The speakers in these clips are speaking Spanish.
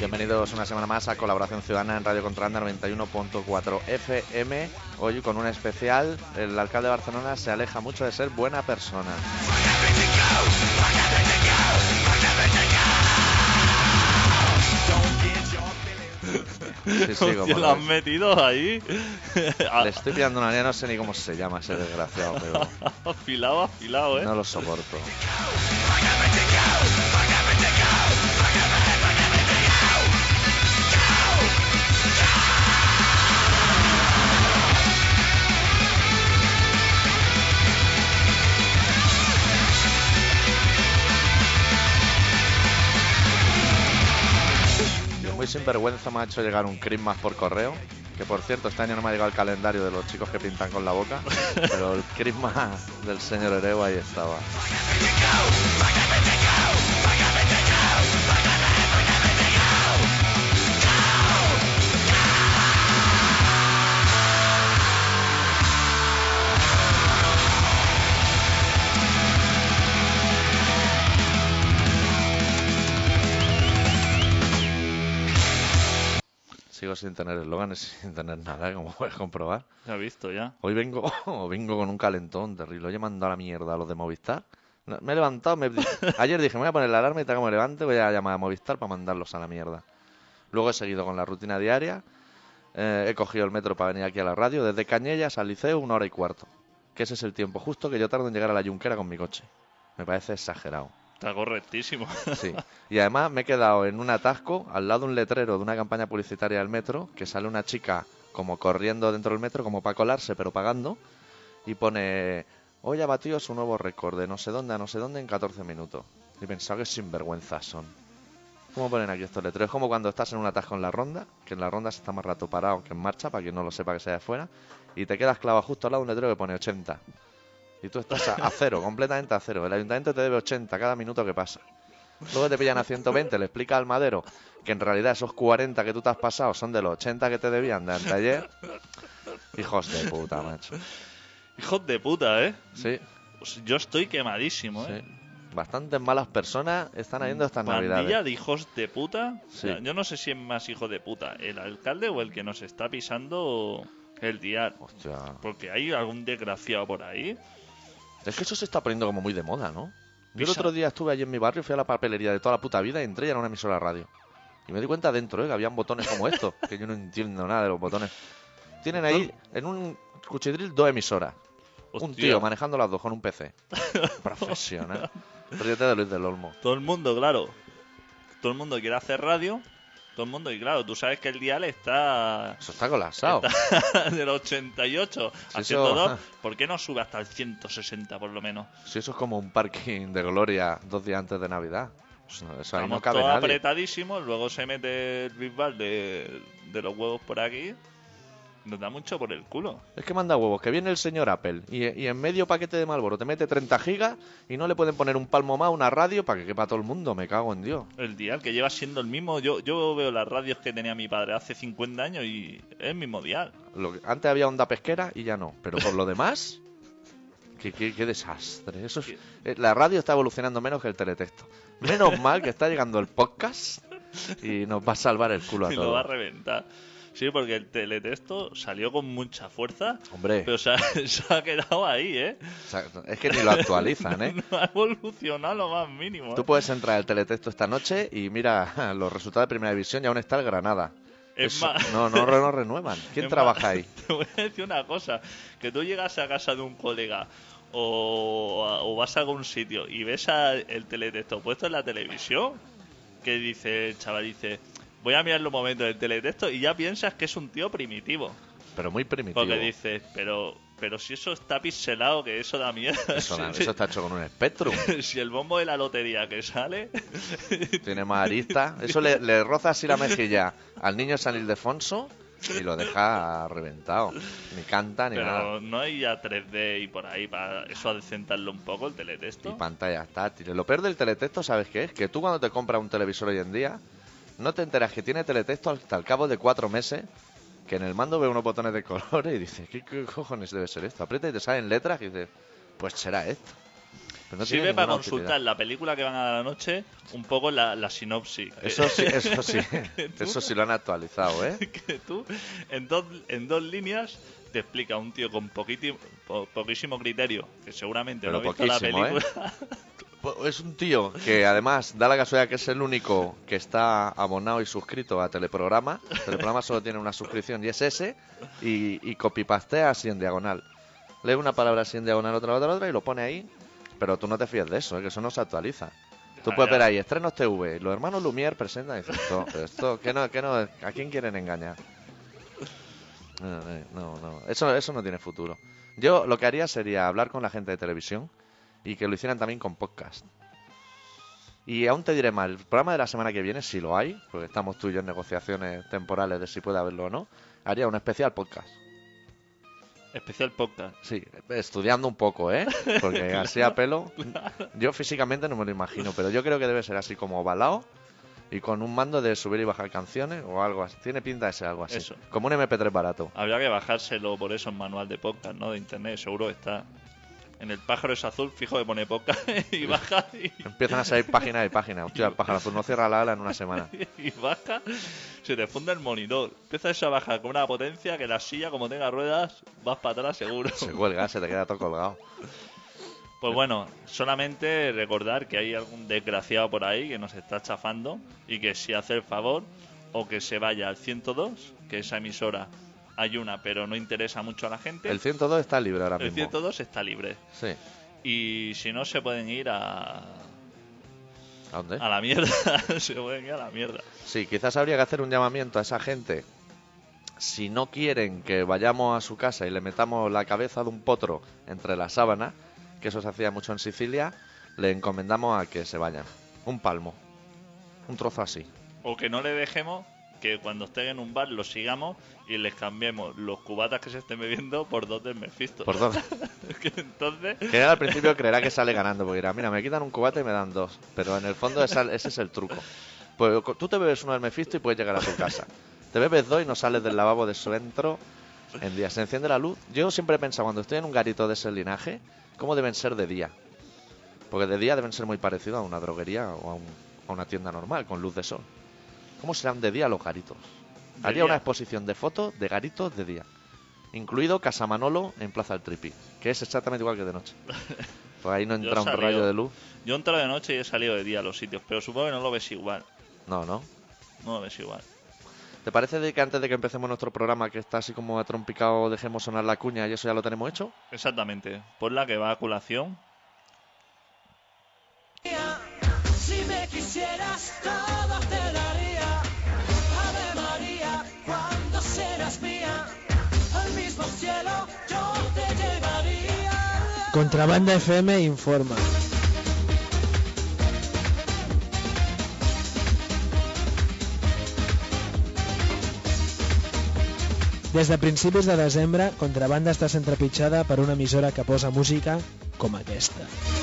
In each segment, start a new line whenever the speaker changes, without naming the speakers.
Bienvenidos una semana más a Colaboración Ciudadana en Radio Contralanda 91.4 FM. Hoy con un especial, el alcalde de Barcelona se aleja mucho de ser buena persona. Sí, sí,
Hostia,
lo
has metido ahí.
Le estoy pillando una línea, no sé ni cómo se llama ese desgraciado, pero
afilado, afilado, ¿eh?
no lo soporto. Sinvergüenza me ha hecho llegar un Christmas por correo. Que por cierto, este año no me ha llegado el calendario de los chicos que pintan con la boca. Pero el Christmas del señor Ereo ahí estaba. Sigo sin tener eslóganes, sin tener nada, como puedes comprobar.
Ya he visto, ya.
Hoy vengo, vengo con un calentón terrible. Hoy he mandado a la mierda a los de Movistar. Me he levantado, me- ayer dije, me voy a poner la alarma y tal como me levante voy a llamar a Movistar para mandarlos a la mierda. Luego he seguido con la rutina diaria. Eh, he cogido el metro para venir aquí a la radio. Desde Cañellas al liceo, una hora y cuarto. Que ese es el tiempo justo que yo tardo en llegar a la Junquera con mi coche. Me parece exagerado.
Está correctísimo.
Sí. Y además me he quedado en un atasco al lado de un letrero de una campaña publicitaria del metro que sale una chica como corriendo dentro del metro como para colarse pero pagando y pone hoy ha batido su nuevo récord de no sé dónde a no sé dónde en 14 minutos. Y pensaba que sinvergüenzas son. ¿Cómo ponen aquí estos letreros? Es como cuando estás en un atasco en la ronda, que en la ronda se está más rato parado que en marcha, para quien no lo sepa que sea de fuera, y te quedas clavado justo al lado de un letrero que pone 80. Y tú estás a, a cero, completamente a cero. El ayuntamiento te debe 80 cada minuto que pasa. Luego te pillan a 120, le explica al madero que en realidad esos 40 que tú te has pasado son de los 80 que te debían de anteayer. Hijos de puta, macho.
Hijos de puta, ¿eh?
Sí,
Pues yo estoy quemadísimo,
sí.
¿eh?
Bastantes malas personas están haciendo estas
Pandilla
navidades.
de hijos de puta.
Sí.
Yo no sé si es más hijo de puta, el alcalde o el que nos está pisando el dial.
Hostia.
Porque hay algún desgraciado por ahí.
Es que eso se está poniendo como muy de moda, ¿no? Yo el otro día estuve allí en mi barrio, fui a la papelería de toda la puta vida y entré y era una emisora de radio. Y me di cuenta dentro, ¿eh? que habían botones como estos, que yo no entiendo nada de los botones. Tienen ahí, en un cuchidril, dos emisoras. Un tío manejando las dos con un PC. Profesional. Ríete de Luis del Olmo.
Todo el mundo, claro. Todo el mundo quiere hacer radio. Todo el mundo, y claro, tú sabes que el dial está
Eso está colapsado.
del 88
Sí,
a
eso-
102. ¿Por qué no sube hasta el 160 por lo menos?
Si eso es como un parking de gloria dos días antes de Navidad. Eso, eso ahí no
Estamos
cabe
todos
nadie.
apretadísimos, luego se mete el bisbal de, de los huevos por aquí. Nos da mucho por el culo.
Es que manda huevos, que viene el señor Apple y, y en medio paquete de Malboro te mete 30 gigas y no le pueden poner un palmo más, una radio para que quepa todo el mundo. Me cago en Dios.
El dial que lleva siendo el mismo. Yo, yo veo las radios que tenía mi padre hace 50 años y es el mismo dial.
Lo que- antes había onda pesquera y ya no. Pero por lo demás, qué, qué- qué desastre. Eso es- eh, la radio está evolucionando menos que el teletexto. Menos mal que está llegando el podcast y nos va a salvar el culo a
Y lo va a
todos.
reventar. Sí, porque el teletexto salió con mucha fuerza,
Hombre,
pero se ha, se ha quedado ahí, ¿eh?
es que ni lo actualizan, ¿eh?
No ha evolucionado lo más mínimo.
Tú
¿eh?
puedes entrar al teletexto esta noche y mira los resultados de primera división y aún está el Granada.
Es
Eso-
más-
no, no, no renuevan. ¿Quién trabaja
más,
ahí?
Te voy a decir una cosa, que tú llegas a casa de un colega o, o vas a algún sitio y ves a- el teletexto puesto en la televisión, que dice el chaval, dice, voy a mirar los momentos del teletexto y ya piensas que es un tío primitivo.
Pero muy primitivo.
Porque dices, pero pero si eso está pixelado, que eso da miedo.
Eso,
Si-
eso está hecho con un Spectrum.
si el bombo de la lotería que sale,
Tiene más arista. Eso le, le roza así la mejilla al niño San Ildefonso y lo deja reventado. Ni canta ni nada.
pero no hay ya 3D y por ahí para eso adecentarlo un poco el
Y
teletexto.
pantallas táctiles. Lo peor del teletexto, ¿sabes qué es? Que tú cuando te compras un televisor hoy en día, no te enteras que tiene teletexto hasta el cabo de cuatro meses que en el mando ve unos botones de colores y dice, ¿qué, qué cojones debe ser esto? Aprieta y te salen letras y dices, pues será esto. No
Sirve para consultar
utilidad.
la película que van a dar la noche un poco la, la sinopsis.
Eso sí, eso sí, eso sí lo han actualizado, ¿eh?
que tú en dos, en dos líneas te explica un tío con poquiti- po- poquísimo criterio, que seguramente
Pero
no ha visto la
poquísimo, ¿eh? Es un tío que además da la casualidad que es el único que está abonado y suscrito a Teleprograma. Teleprograma solo tiene una suscripción y es ese. Y, y copypastea así en diagonal. Lee una palabra así en diagonal, otra, otra, otra y lo pone ahí. Pero tú no te fíes de eso, ¿eh? que eso no se actualiza. Tú
Ah,
puedes ver ahí, estrenos TV, los hermanos Lumière presentan y dices, esto, pero esto, ¿qué no, qué no, ¿a quién quieren engañar? No, no, no, eso, eso no tiene futuro. Yo lo que haría sería hablar con la gente de televisión y que lo hicieran también con podcast. Y aún te diré más, el programa de la semana que viene, si lo hay, porque estamos tú y yo en negociaciones temporales de si puede haberlo o no, haría un especial podcast.
Especial podcast.
Sí, estudiando un poco, ¿eh? Porque así a pelo, yo físicamente no me lo imagino, pero yo creo que debe ser así como ovalado y con un mando de subir y bajar canciones o algo así. Tiene pinta de ser algo así.
Eso.
Como un MP3 barato.
Habría que bajárselo por eso en manual de podcast, ¿no? De internet, seguro está. En el pájaro es azul, fijo que pone podcast y baja y,
Empiezan a salir páginas y páginas. Hostia, el pájaro azul no cierra la ala en una semana.
y baja, se te funde el monitor. Empiezas a bajar con una potencia que la silla, como tenga ruedas, vas para atrás seguro.
Se cuelga, se te queda todo colgado.
Pues bueno, solamente recordar que hay algún desgraciado por ahí que nos está chafando y que si hace el favor o que se vaya al 102, que esa emisora hay una pero no interesa mucho a la gente.
El 102 está libre ahora
El
mismo.
102 está libre.
Sí.
Y si no, se pueden ir a,
¿A dónde?
a la mierda. se pueden ir a la mierda.
Sí, quizás habría que hacer un llamamiento a esa gente. Si no quieren que vayamos a su casa y le metamos la cabeza de un potro entre las sábanas, que eso se hacía mucho en Sicilia, le encomendamos a que se vayan. Un palmo. Un trozo así.
O que no le dejemos que cuando estén en un bar los sigamos y les cambiemos los cubatas que se estén bebiendo por dos del Mephisto.
Por dos.
entonces
Que al principio creerá que sale ganando, porque dirá, mira, me quitan un cubata y me dan dos. Pero en el fondo ese es el truco. Pues tú te bebes uno del Mephisto y puedes llegar a tu casa. Te bebes dos y no sales del lavabo de su entro en día. Se enciende la luz. Yo siempre he pensado, cuando estoy en un garito de ese linaje, ¿cómo deben ser de día? Porque de día deben ser muy parecidos a una droguería o a, un- a una tienda normal, con luz de sol. ¿Cómo serán de día los garitos?
De
Haría una exposición de fotos de garitos de día. Incluido Casa Manolo en Plaza del Tripi, que es exactamente igual que de noche. Pues ahí no entra un rayo de luz.
yo entro de noche y he salido de día a los sitios, pero supongo que no lo ves igual.
No, no.
No lo ves igual.
¿Te parece de que antes de que empecemos nuestro programa, que está así como atrompicado, dejemos sonar la cuña y eso ya lo tenemos hecho?
Exactamente. Por la que va a colación.
Si me quisieras, todo
Contrabanda FM informa. Des de principis de desembre, Contrabanda està sent trepitjada per una emissora que posa música com aquesta.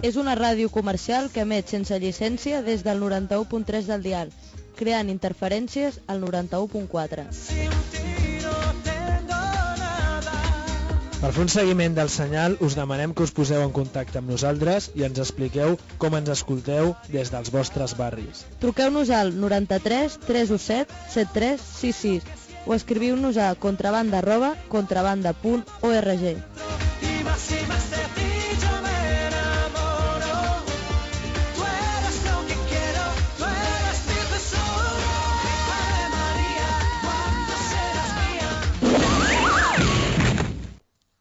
És una ràdio comercial que emet sense llicència des del 91.3 del dial, creant interferències al 91.4.
Sin ti no tengo nada.
Per fer un seguiment del senyal, us demanem que us poseu en contacte amb nosaltres i ens expliqueu com ens escolteu des dels vostres barris.
Truqueu-nos al 93 317 7366 o escriviu-nos a contrabanda arroba contrabanda.org.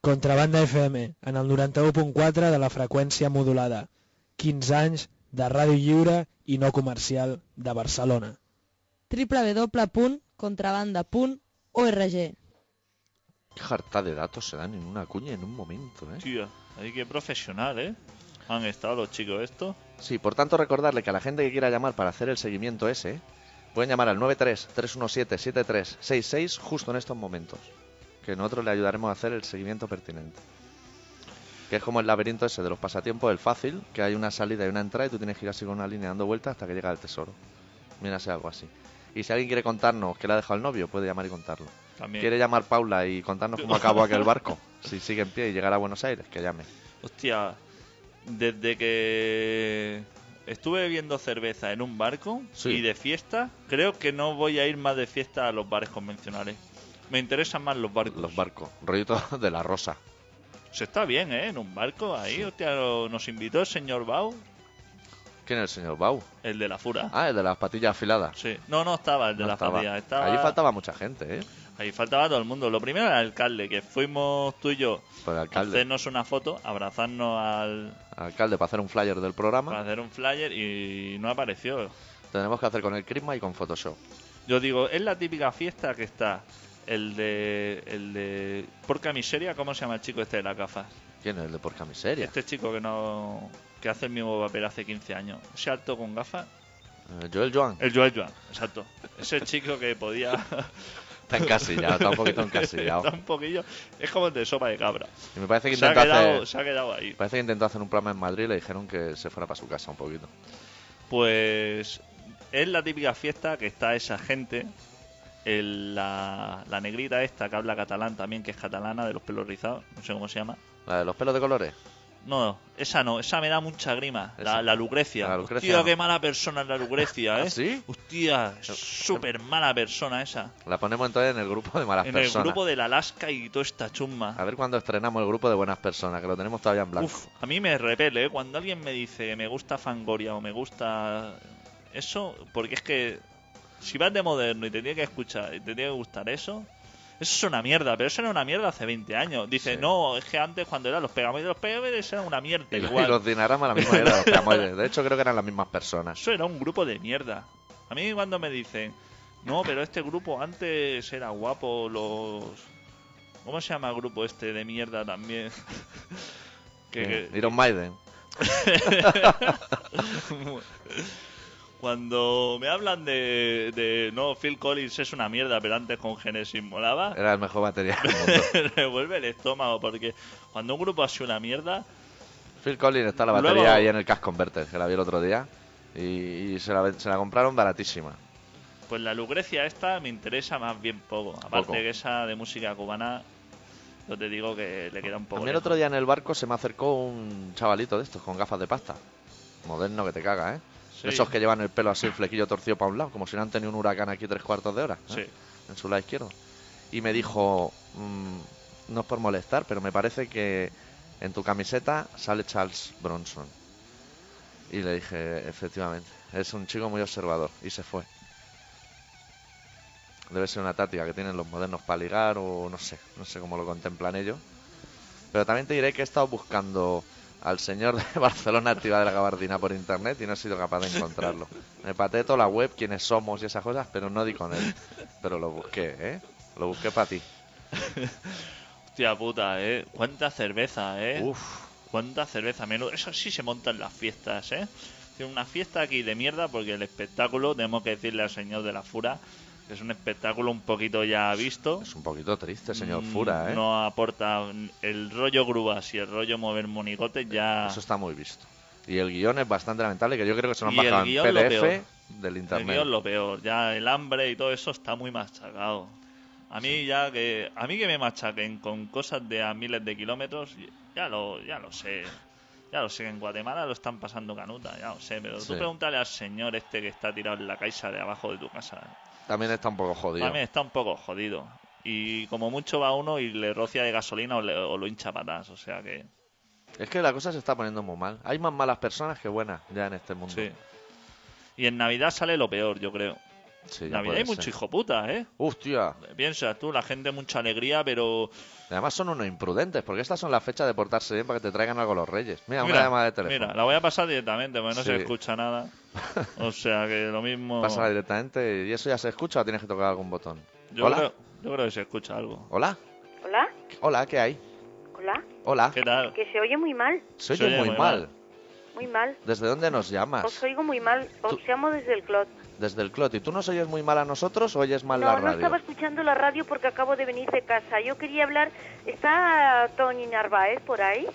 Contrabanda FM, en el 91.4 de la freqüència modulada. 15 anys de ràdio lliure i no comercial de Barcelona.
www.contrabanda.org
Qué jarta de datos se dan en una cuña en un momento, ¿eh?
Tío, ahí que profesional, ¿eh? Han estado los chicos estos.
Sí, por tanto recordarle que a la gente que quiera llamar para hacer el seguimiento ese, pueden llamar al 93-317-7366 justo en estos momentos. Que nosotros le ayudaremos a hacer el seguimiento pertinente. Que es como el laberinto ese de los pasatiempos, el fácil, que hay una salida y una entrada y tú tienes que ir así con una línea dando vueltas hasta que llega al tesoro. Mira, sea algo así. Y si alguien quiere contarnos que le ha dejado el novio, puede llamar y contarlo.
También.
Quiere llamar Paula y contarnos cómo acabó aquel barco, si sigue en pie y llegar a Buenos Aires, que llame.
Hostia, desde que estuve bebiendo cerveza en un barco
Sí.
y de fiesta, creo que no voy a ir más de fiesta a los bares convencionales. Me interesan más los barcos.
Los barcos, rollito de la rosa.
Se está bien, ¿eh? En un barco ahí, hostia, nos invitó el señor Bau,
¿Quién es el señor Bau?
el de la fura.
Ah, el de las patillas afiladas.
Sí. No, no estaba el de
No
la
estaba.
familia. Estaba...
Allí faltaba mucha gente, ¿eh?
Ahí faltaba todo el mundo. Lo primero era el alcalde, que fuimos tú y yo
el
a hacernos una foto, abrazarnos al,
Alcalde para hacer un flyer del
para
programa.
hacer un flyer y no apareció.
Tenemos que hacer con el Crisma y con Photoshop.
Yo digo, es la típica fiesta que está el de el de Porca Miseria, ¿cómo se llama el chico este de las gafas?
¿Quién es el de Porca Miseria?
Este chico que no que hace el mismo papel hace 15 años. Ese alto con gafas,
Eh, Joel Joan.
el Joel Joan, exacto. Ese chico que podía
Está encasillado, está un poquito encasillado.
Está un poquillo, es como el de sopa de cabra.
Y me parece que
Se ha, quedado,
hacer...
se ha quedado ahí.
Parece que intentó hacer un programa en Madrid y le dijeron que se fuera para su casa un poquito.
Pues es la típica fiesta que está esa gente, el- la, la negrita esta que habla catalán también, que es catalana, de los pelos rizados, no sé cómo se llama.
La de los pelos de colores.
No, esa no, esa me da mucha grima. La, la Lucrecia.
La Lucrecia
Hostia, qué mala persona es la Lucrecia, ¿eh?
¿Ah, sí?
Hostia, súper mala persona esa.
La ponemos entonces en el grupo de malas
en
personas.
el grupo del Alaska y toda esta chumba.
A ver cuándo estrenamos el grupo de buenas personas, que lo tenemos todavía en blanco.
Uf, a mí me repele, ¿eh? Cuando alguien me dice me gusta Fangoria o me gusta eso, porque es que si vas de moderno y te tiene que escuchar y te tiene que gustar eso, eso es una mierda, pero eso era una mierda hace 20 años. Dice,
Sí.
no, es que antes cuando eran los pegamoides, los pegamoides eran una mierda
Y,
igual.
los dinagramas la misma era de los Camoides. De hecho, creo que eran las mismas personas.
Eso era un grupo de mierda. A mí cuando me dicen, no, pero este grupo antes era guapo, los... ¿Cómo se llama el grupo este de mierda también? que-
Iron Maiden.
Cuando me hablan de, de, no, Phil Collins es una mierda, pero antes con Genesis molaba,
Era el mejor batería del mundo.
revuelve el estómago, porque cuando un grupo hace una mierda,
Phil Collins está la batería
Luego-
ahí en el Cash Converter, que la vi el otro día. Y, y se, la, se la compraron baratísima.
pues la Lucrecia esta me interesa más bien poco. Aparte
Poco.
que esa de música cubana, yo te digo que le queda un poco
A mí el
lejos.
otro día en el barco se me acercó un chavalito de estos con gafas de pasta. Moderno que te caga, ¿eh?
Sí.
Esos que llevan el pelo así, el flequillo torcido para un lado, como si no han tenido un huracán aquí tres cuartos de hora. ¿eh?
Sí.
En su lado izquierdo. Y me dijo, mm, no es por molestar, pero me parece que en tu camiseta sale Charles Bronson. Y le dije, efectivamente, es un chico muy observador. Y se fue. Debe ser una táctica que tienen los modernos para ligar o no sé, no sé cómo lo contemplan ellos. Pero también te diré que he estado buscando al señor de Barcelona Activa de la Gabardina por internet y no he sido capaz de encontrarlo. Me pateé toda la web, quiénes somos y esas cosas, pero no di con él. Pero lo busqué, ¿eh? Lo busqué para ti.
Hostia puta, eh. Cuánta cerveza, eh.
Uf,
Cuánta cerveza, menudo. Eso sí se montan las fiestas, eh. Tiene una fiesta aquí de mierda porque el espectáculo, tenemos que decirle al señor de la Fura, es un espectáculo un poquito ya visto.
es un poquito triste, señor
Mm,
Fura, ¿eh?
No aporta el rollo grúas y el rollo mover monigotes ya.
Eso está muy visto. Y el guion es bastante lamentable, que yo creo que se lo han
el
bajado en PDF del
El
internet.
guion lo peor, ya el hambre y todo eso está muy machacado. A mí ya que a mí que me machaquen con cosas de a miles de kilómetros, ya lo ya lo sé. Ya lo sé que en Guatemala lo están pasando canuta, ya lo sé, pero
Sí.
tú pregúntale al señor este que está tirado en la caixa de abajo de tu casa.
También está un poco jodido.
También está un poco jodido. Y como mucho va uno y le rocia de gasolina o, le- o lo hincha patas, o sea que
Es que la cosa se está poniendo muy mal. Hay más malas personas que buenas ya en este mundo.
sí. Y en Navidad sale lo peor, yo creo.
Sí,
Navidad hay mucho hijo puta, ¿eh?
Hostia.
Piensa tú, la gente mucha alegría, pero
Además son unos imprudentes, porque estas son las fechas de portarse bien para que te traigan algo los reyes. Mira, una
Mira,
llamada de teléfono.
Mira, la voy a pasar directamente, porque no
Sí.
se escucha nada. O sea que lo mismo.
Pásala directamente y eso ya se escucha o tienes que tocar algún botón.
Yo
Hola.
creo, yo creo que se escucha algo.
Hola.
Hola,
Hola, ¿qué hay?
hola,
Hola.
¿Qué tal?
que se oye muy mal,
Se
Se
oye
oye
muy,
muy
mal.
mal.
muy mal.
¿Desde dónde nos
Os
llamas?
oigo muy mal, os
Tú-
llamo desde el Clot.
Desde el Clot. ¿Y tú nos oyes muy mal a nosotros o oyes mal
No,
la
no
radio?
estaba escuchando la radio porque acabo de venir de casa. Yo quería hablar, ¿está Tony Narváez por ahí?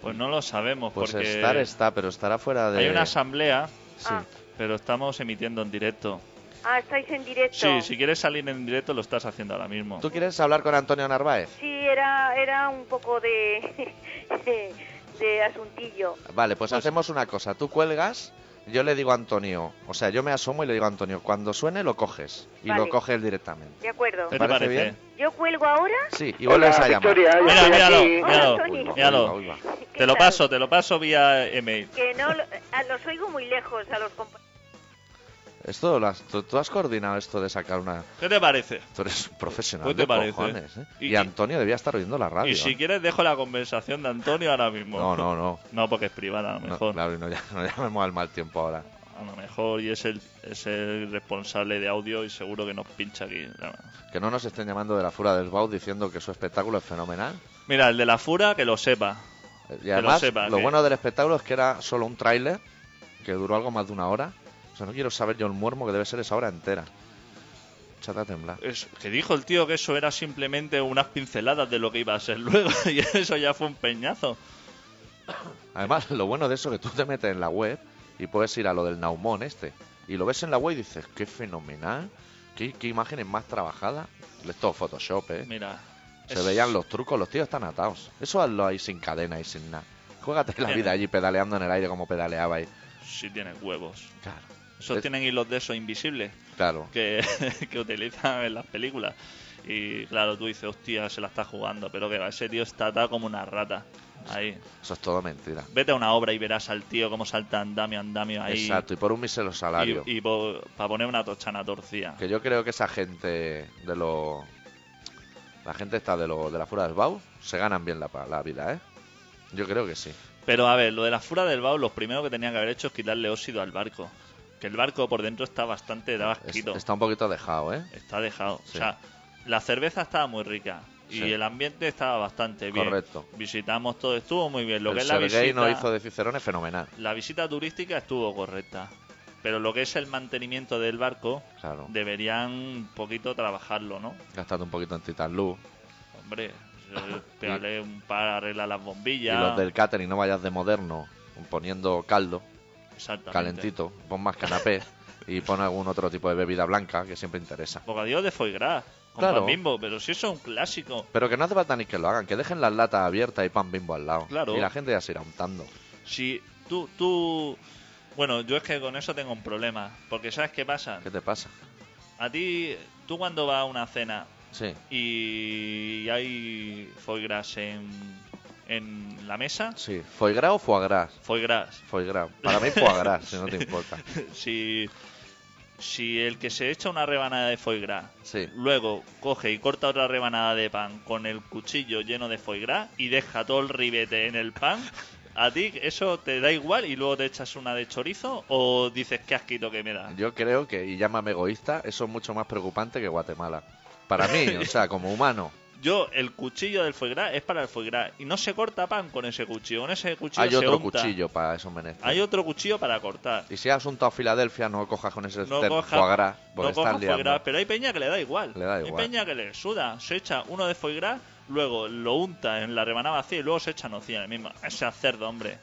Pues no lo sabemos,
Pues
porque
estar está, pero estará fuera de...
hay una asamblea,
Sí.
Ah.
pero estamos emitiendo en directo.
Ah, estáis en directo.
Sí, si quieres salir en directo lo estás haciendo ahora mismo.
¿Tú quieres hablar con Antonio Narváez?
Sí, era, era un poco de, de asuntillo.
Vale, pues,
Pues-
hacemos una cosa. Tú cuelgas, yo le digo a Antonio, o sea, yo me asomo y le digo a Antonio, cuando suene lo coges. Y
Vale.
lo coge él directamente.
De acuerdo.
¿Qué te
parece
parece?
bien?
Yo cuelgo ahora.
Sí, y vuelves a llamar.
Victoria, yo
Mira, míralo, míralo,
Hola, Tony.
míralo.
Uy, va, uy, va.
¿Qué
Te lo
tal?
paso, te lo paso vía email.
Que no, lo- a- los oigo muy lejos a los compañeros.
Esto, lo tú, tú has coordinado esto de sacar una...
¿Qué te parece?
Tú eres un profesional
¿Qué te
de
parece?
cojones, ¿eh?
Y-
Y, Antonio debía estar oyendo la radio.
Y si
¿eh?
quieres dejo la conversación de Antonio ahora mismo.
No, no, no.
No, porque es privada, a lo
No,
mejor.
claro, y no, ya- no llamemos al mal tiempo ahora.
A lo mejor y es el, es el responsable de audio y seguro que nos pincha aquí.
Que no nos estén llamando de la Fura del Bau diciendo que su espectáculo es fenomenal.
Mira, el de la fura que lo sepa.
Y
lo
además,
sepa,
lo
que-
bueno del espectáculo es que era solo un tráiler que duró algo más de una hora. Sea, no quiero saber yo el muermo que debe ser esa hora entera. Échate a temblar.
Es, que dijo el tío que eso era simplemente unas pinceladas de lo que iba a ser luego y eso ya fue un peñazo.
Además, lo bueno de eso es que tú te metes en la web y puedes ir a lo del Naumón este. Y lo ves en la web y dices, qué fenomenal. Qué, qué imágenes más trabajadas. Es todo Photoshop, ¿eh?
Mira.
Se
es-
veían los trucos, los tíos están atados. Eso hazlo ahí sin cadena y sin nada. Juégate la
Tiene.
vida allí pedaleando en el aire como pedaleaba ahí.
Si tienen huevos.
Claro.
Esos
Es-
tienen hilos de esos invisibles
Claro.
que, que utilizan en las películas. Y claro, tú dices, hostia, se la está jugando. Pero que va, ese tío está atado como una rata. Ahí.
Eso es todo mentira.
Vete a una obra y verás al tío cómo salta andamio, andamio ahí.
Exacto, y por un mísero salario.
Y, para poner una tochana torcida.
Que yo creo que esa gente de lo... La gente está de, lo, de la Fura del Bau se ganan bien la, la vida, ¿eh? Yo creo que sí.
Pero a ver, lo de la fura del Bau, lo primero que tenían que haber hecho es quitarle óxido al barco. Que el barco por dentro está bastante da
Es-
asquito.
está un poquito dejado, ¿eh?
Está dejado.
Sí.
O sea, la cerveza estaba muy rica. Y
Sí.
el ambiente estaba bastante bien.
Correcto.
Visitamos todo, estuvo muy bien. Lo que es la visita,
no hizo de Cicerone fenomenal.
la visita turística estuvo correcta. Pero lo que es el mantenimiento del barco,
Claro.
deberían un poquito trabajarlo, ¿no?
Gastando un poquito en Titan Luz.
Hombre, eh, pégale un par, arregla las
Y
bombillas.
los del catering no vayas de moderno poniendo caldo. Calentito, pon más canapé y pon algún otro tipo de bebida blanca que siempre interesa.
Bocadillo de foie gras. Con
Claro.
pan bimbo, pero si eso es un clásico.
Pero que no hace falta ni que lo hagan, que dejen las latas abiertas y pan bimbo al lado.
Claro.
Y la gente ya se irá untando.
Si tú, tú... Bueno, yo es que con eso tengo un problema. Porque ¿sabes qué pasa?
¿Qué te pasa?
A ti, tú cuando vas a una cena
Sí.
y hay foie gras en, en la mesa,
Sí. ¿Foie gras o foie gras?
foie gras.
Foie gras. Para mí foie gras, si no te importa.
si, si el que se echa una rebanada de foie gras
Sí.
luego coge y corta otra rebanada de pan con el cuchillo lleno de foie gras y deja todo el ribete en el pan, ¿a ti eso te da igual y luego te echas una de chorizo o dices qué asquito que me da?
Yo creo que, y llámame egoísta, eso es mucho más preocupante que Guatemala. Para mí, o sea, como humano.
Yo, el cuchillo del foie gras es para el foie gras y no se corta pan con ese cuchillo, con ese cuchillo
Hay
se
otro
unta.
cuchillo para esos menesteres.
Hay otro cuchillo para cortar.
Y si has untado Filadelfia, no cojas con ese
No coja,
foie gras, porque
no coja
estás
foie gras, pero hay peña que le da igual.
Le da
Hay
igual.
peña que le suda, se echa uno de foie gras, luego lo unta en la rebanada vacía y luego se echa nocilla en el mismo. Ese es cerdo, hombre.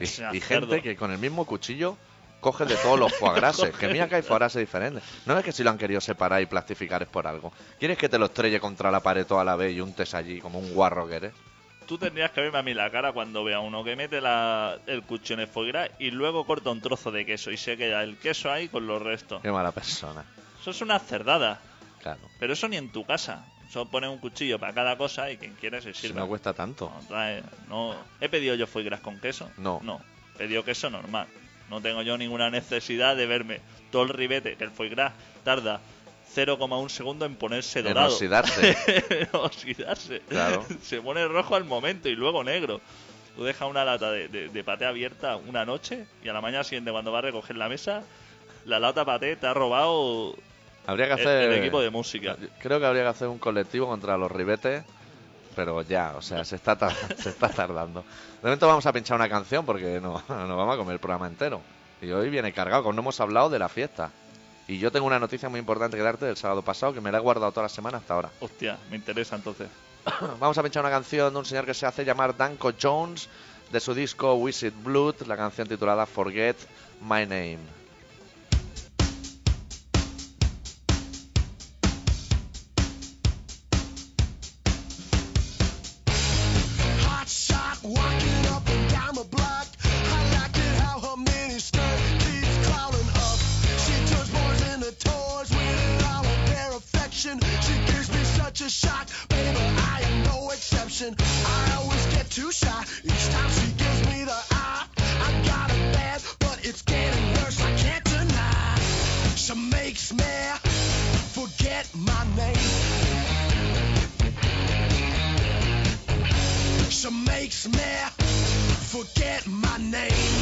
Y,
Ese
y
cerdo.
gente que con el mismo cuchillo coge de todos los foie grases. que mira que hay foie grases diferentes. No es que si lo han querido separar y plastificar es por algo. ¿Quieres que te lo estrelle contra la pared toda la vez y untes allí como un guarro que eres?
Tú tendrías que verme a mí la cara cuando vea uno que mete la- el cuchillo en el foie gras y luego corta un trozo de queso y se queda el queso ahí con los restos.
Qué mala persona.
Eso es una cerdada.
Claro.
Pero eso ni en tu casa. Solo pones un cuchillo para cada cosa y quien quiera se
Si
sirva.
no cuesta tanto.
No, trae- no- ¿He pedido yo foie gras con queso?
No.
No. He pedido queso normal. No tengo yo ninguna necesidad de verme todo el ribete, que el foie gras tarda 0,1 segundo en ponerse
En
dorado.
oxidarse.
En oxidarse.
Claro.
Se pone rojo al momento y luego negro. Tú dejas una lata de, de, de paté abierta una noche y a la mañana siguiente cuando vas a recoger la mesa, la lata paté te ha robado
Habría que
el,
hacer.
el equipo de música.
Creo que habría que hacer un colectivo contra los ribetes. Pero ya, o sea, se está, se está tardando. De momento vamos a pinchar una canción porque no, no vamos a comer el programa entero. Y hoy viene cargado, como no hemos hablado de la fiesta. Y yo tengo una noticia muy importante que darte del sábado pasado que me la he guardado toda la semana hasta ahora.
Hostia, me interesa entonces.
Vamos a pinchar una canción de un señor que se hace llamar Danko Jones de su disco Wizard Blood, la canción titulada Forget My Name.
Makes me forget my name.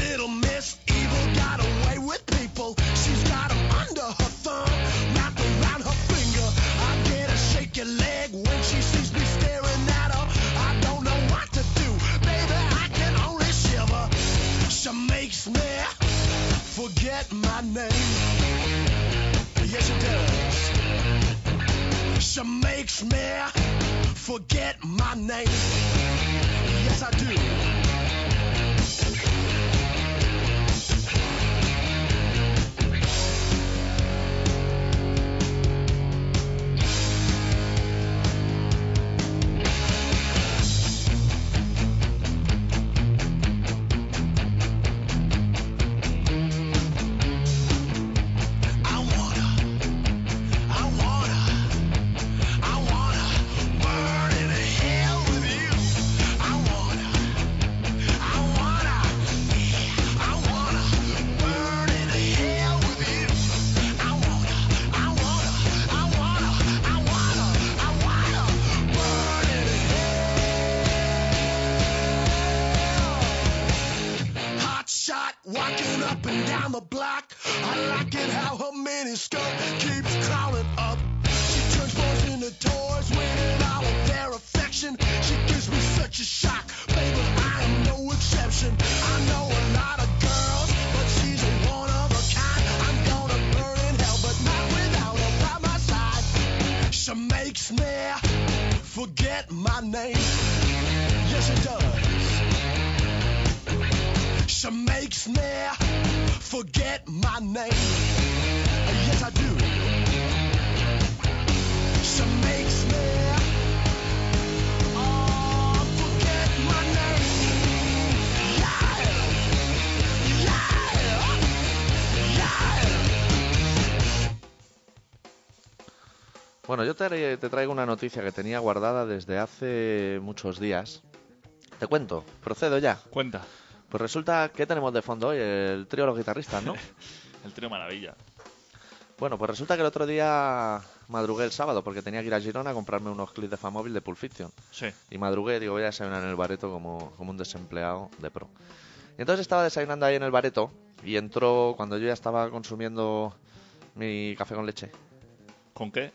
Little Miss Evil got away with people. She's got 'em under her thumb, wrapped around her finger. I get a shaky leg when she sees me staring at her. I don't know what to do, baby. I can only shiver. She makes me forget my name. Makes me forget my name. Yes, I do. She makes me forget my name. Yes, I do. She makes me oh, forget my name. Yeah, yeah, yeah.
Bueno, yo te, te traigo una noticia que tenía guardada desde hace muchos días. Te cuento, procedo ya.
Cuenta.
Pues resulta que tenemos de fondo hoy el trío de los guitarristas, ¿no?
El trío maravilla.
bueno, pues resulta que el otro día madrugué el sábado porque tenía que ir a Girona a comprarme unos clips de Famóvil de Pulp Fiction.
Sí.
Y madrugué, digo, voy a desayunar en el bareto como, como un desempleado de pro. Y entonces estaba desayunando ahí en el bareto y entró cuando yo ya estaba consumiendo mi café con leche
¿Con qué?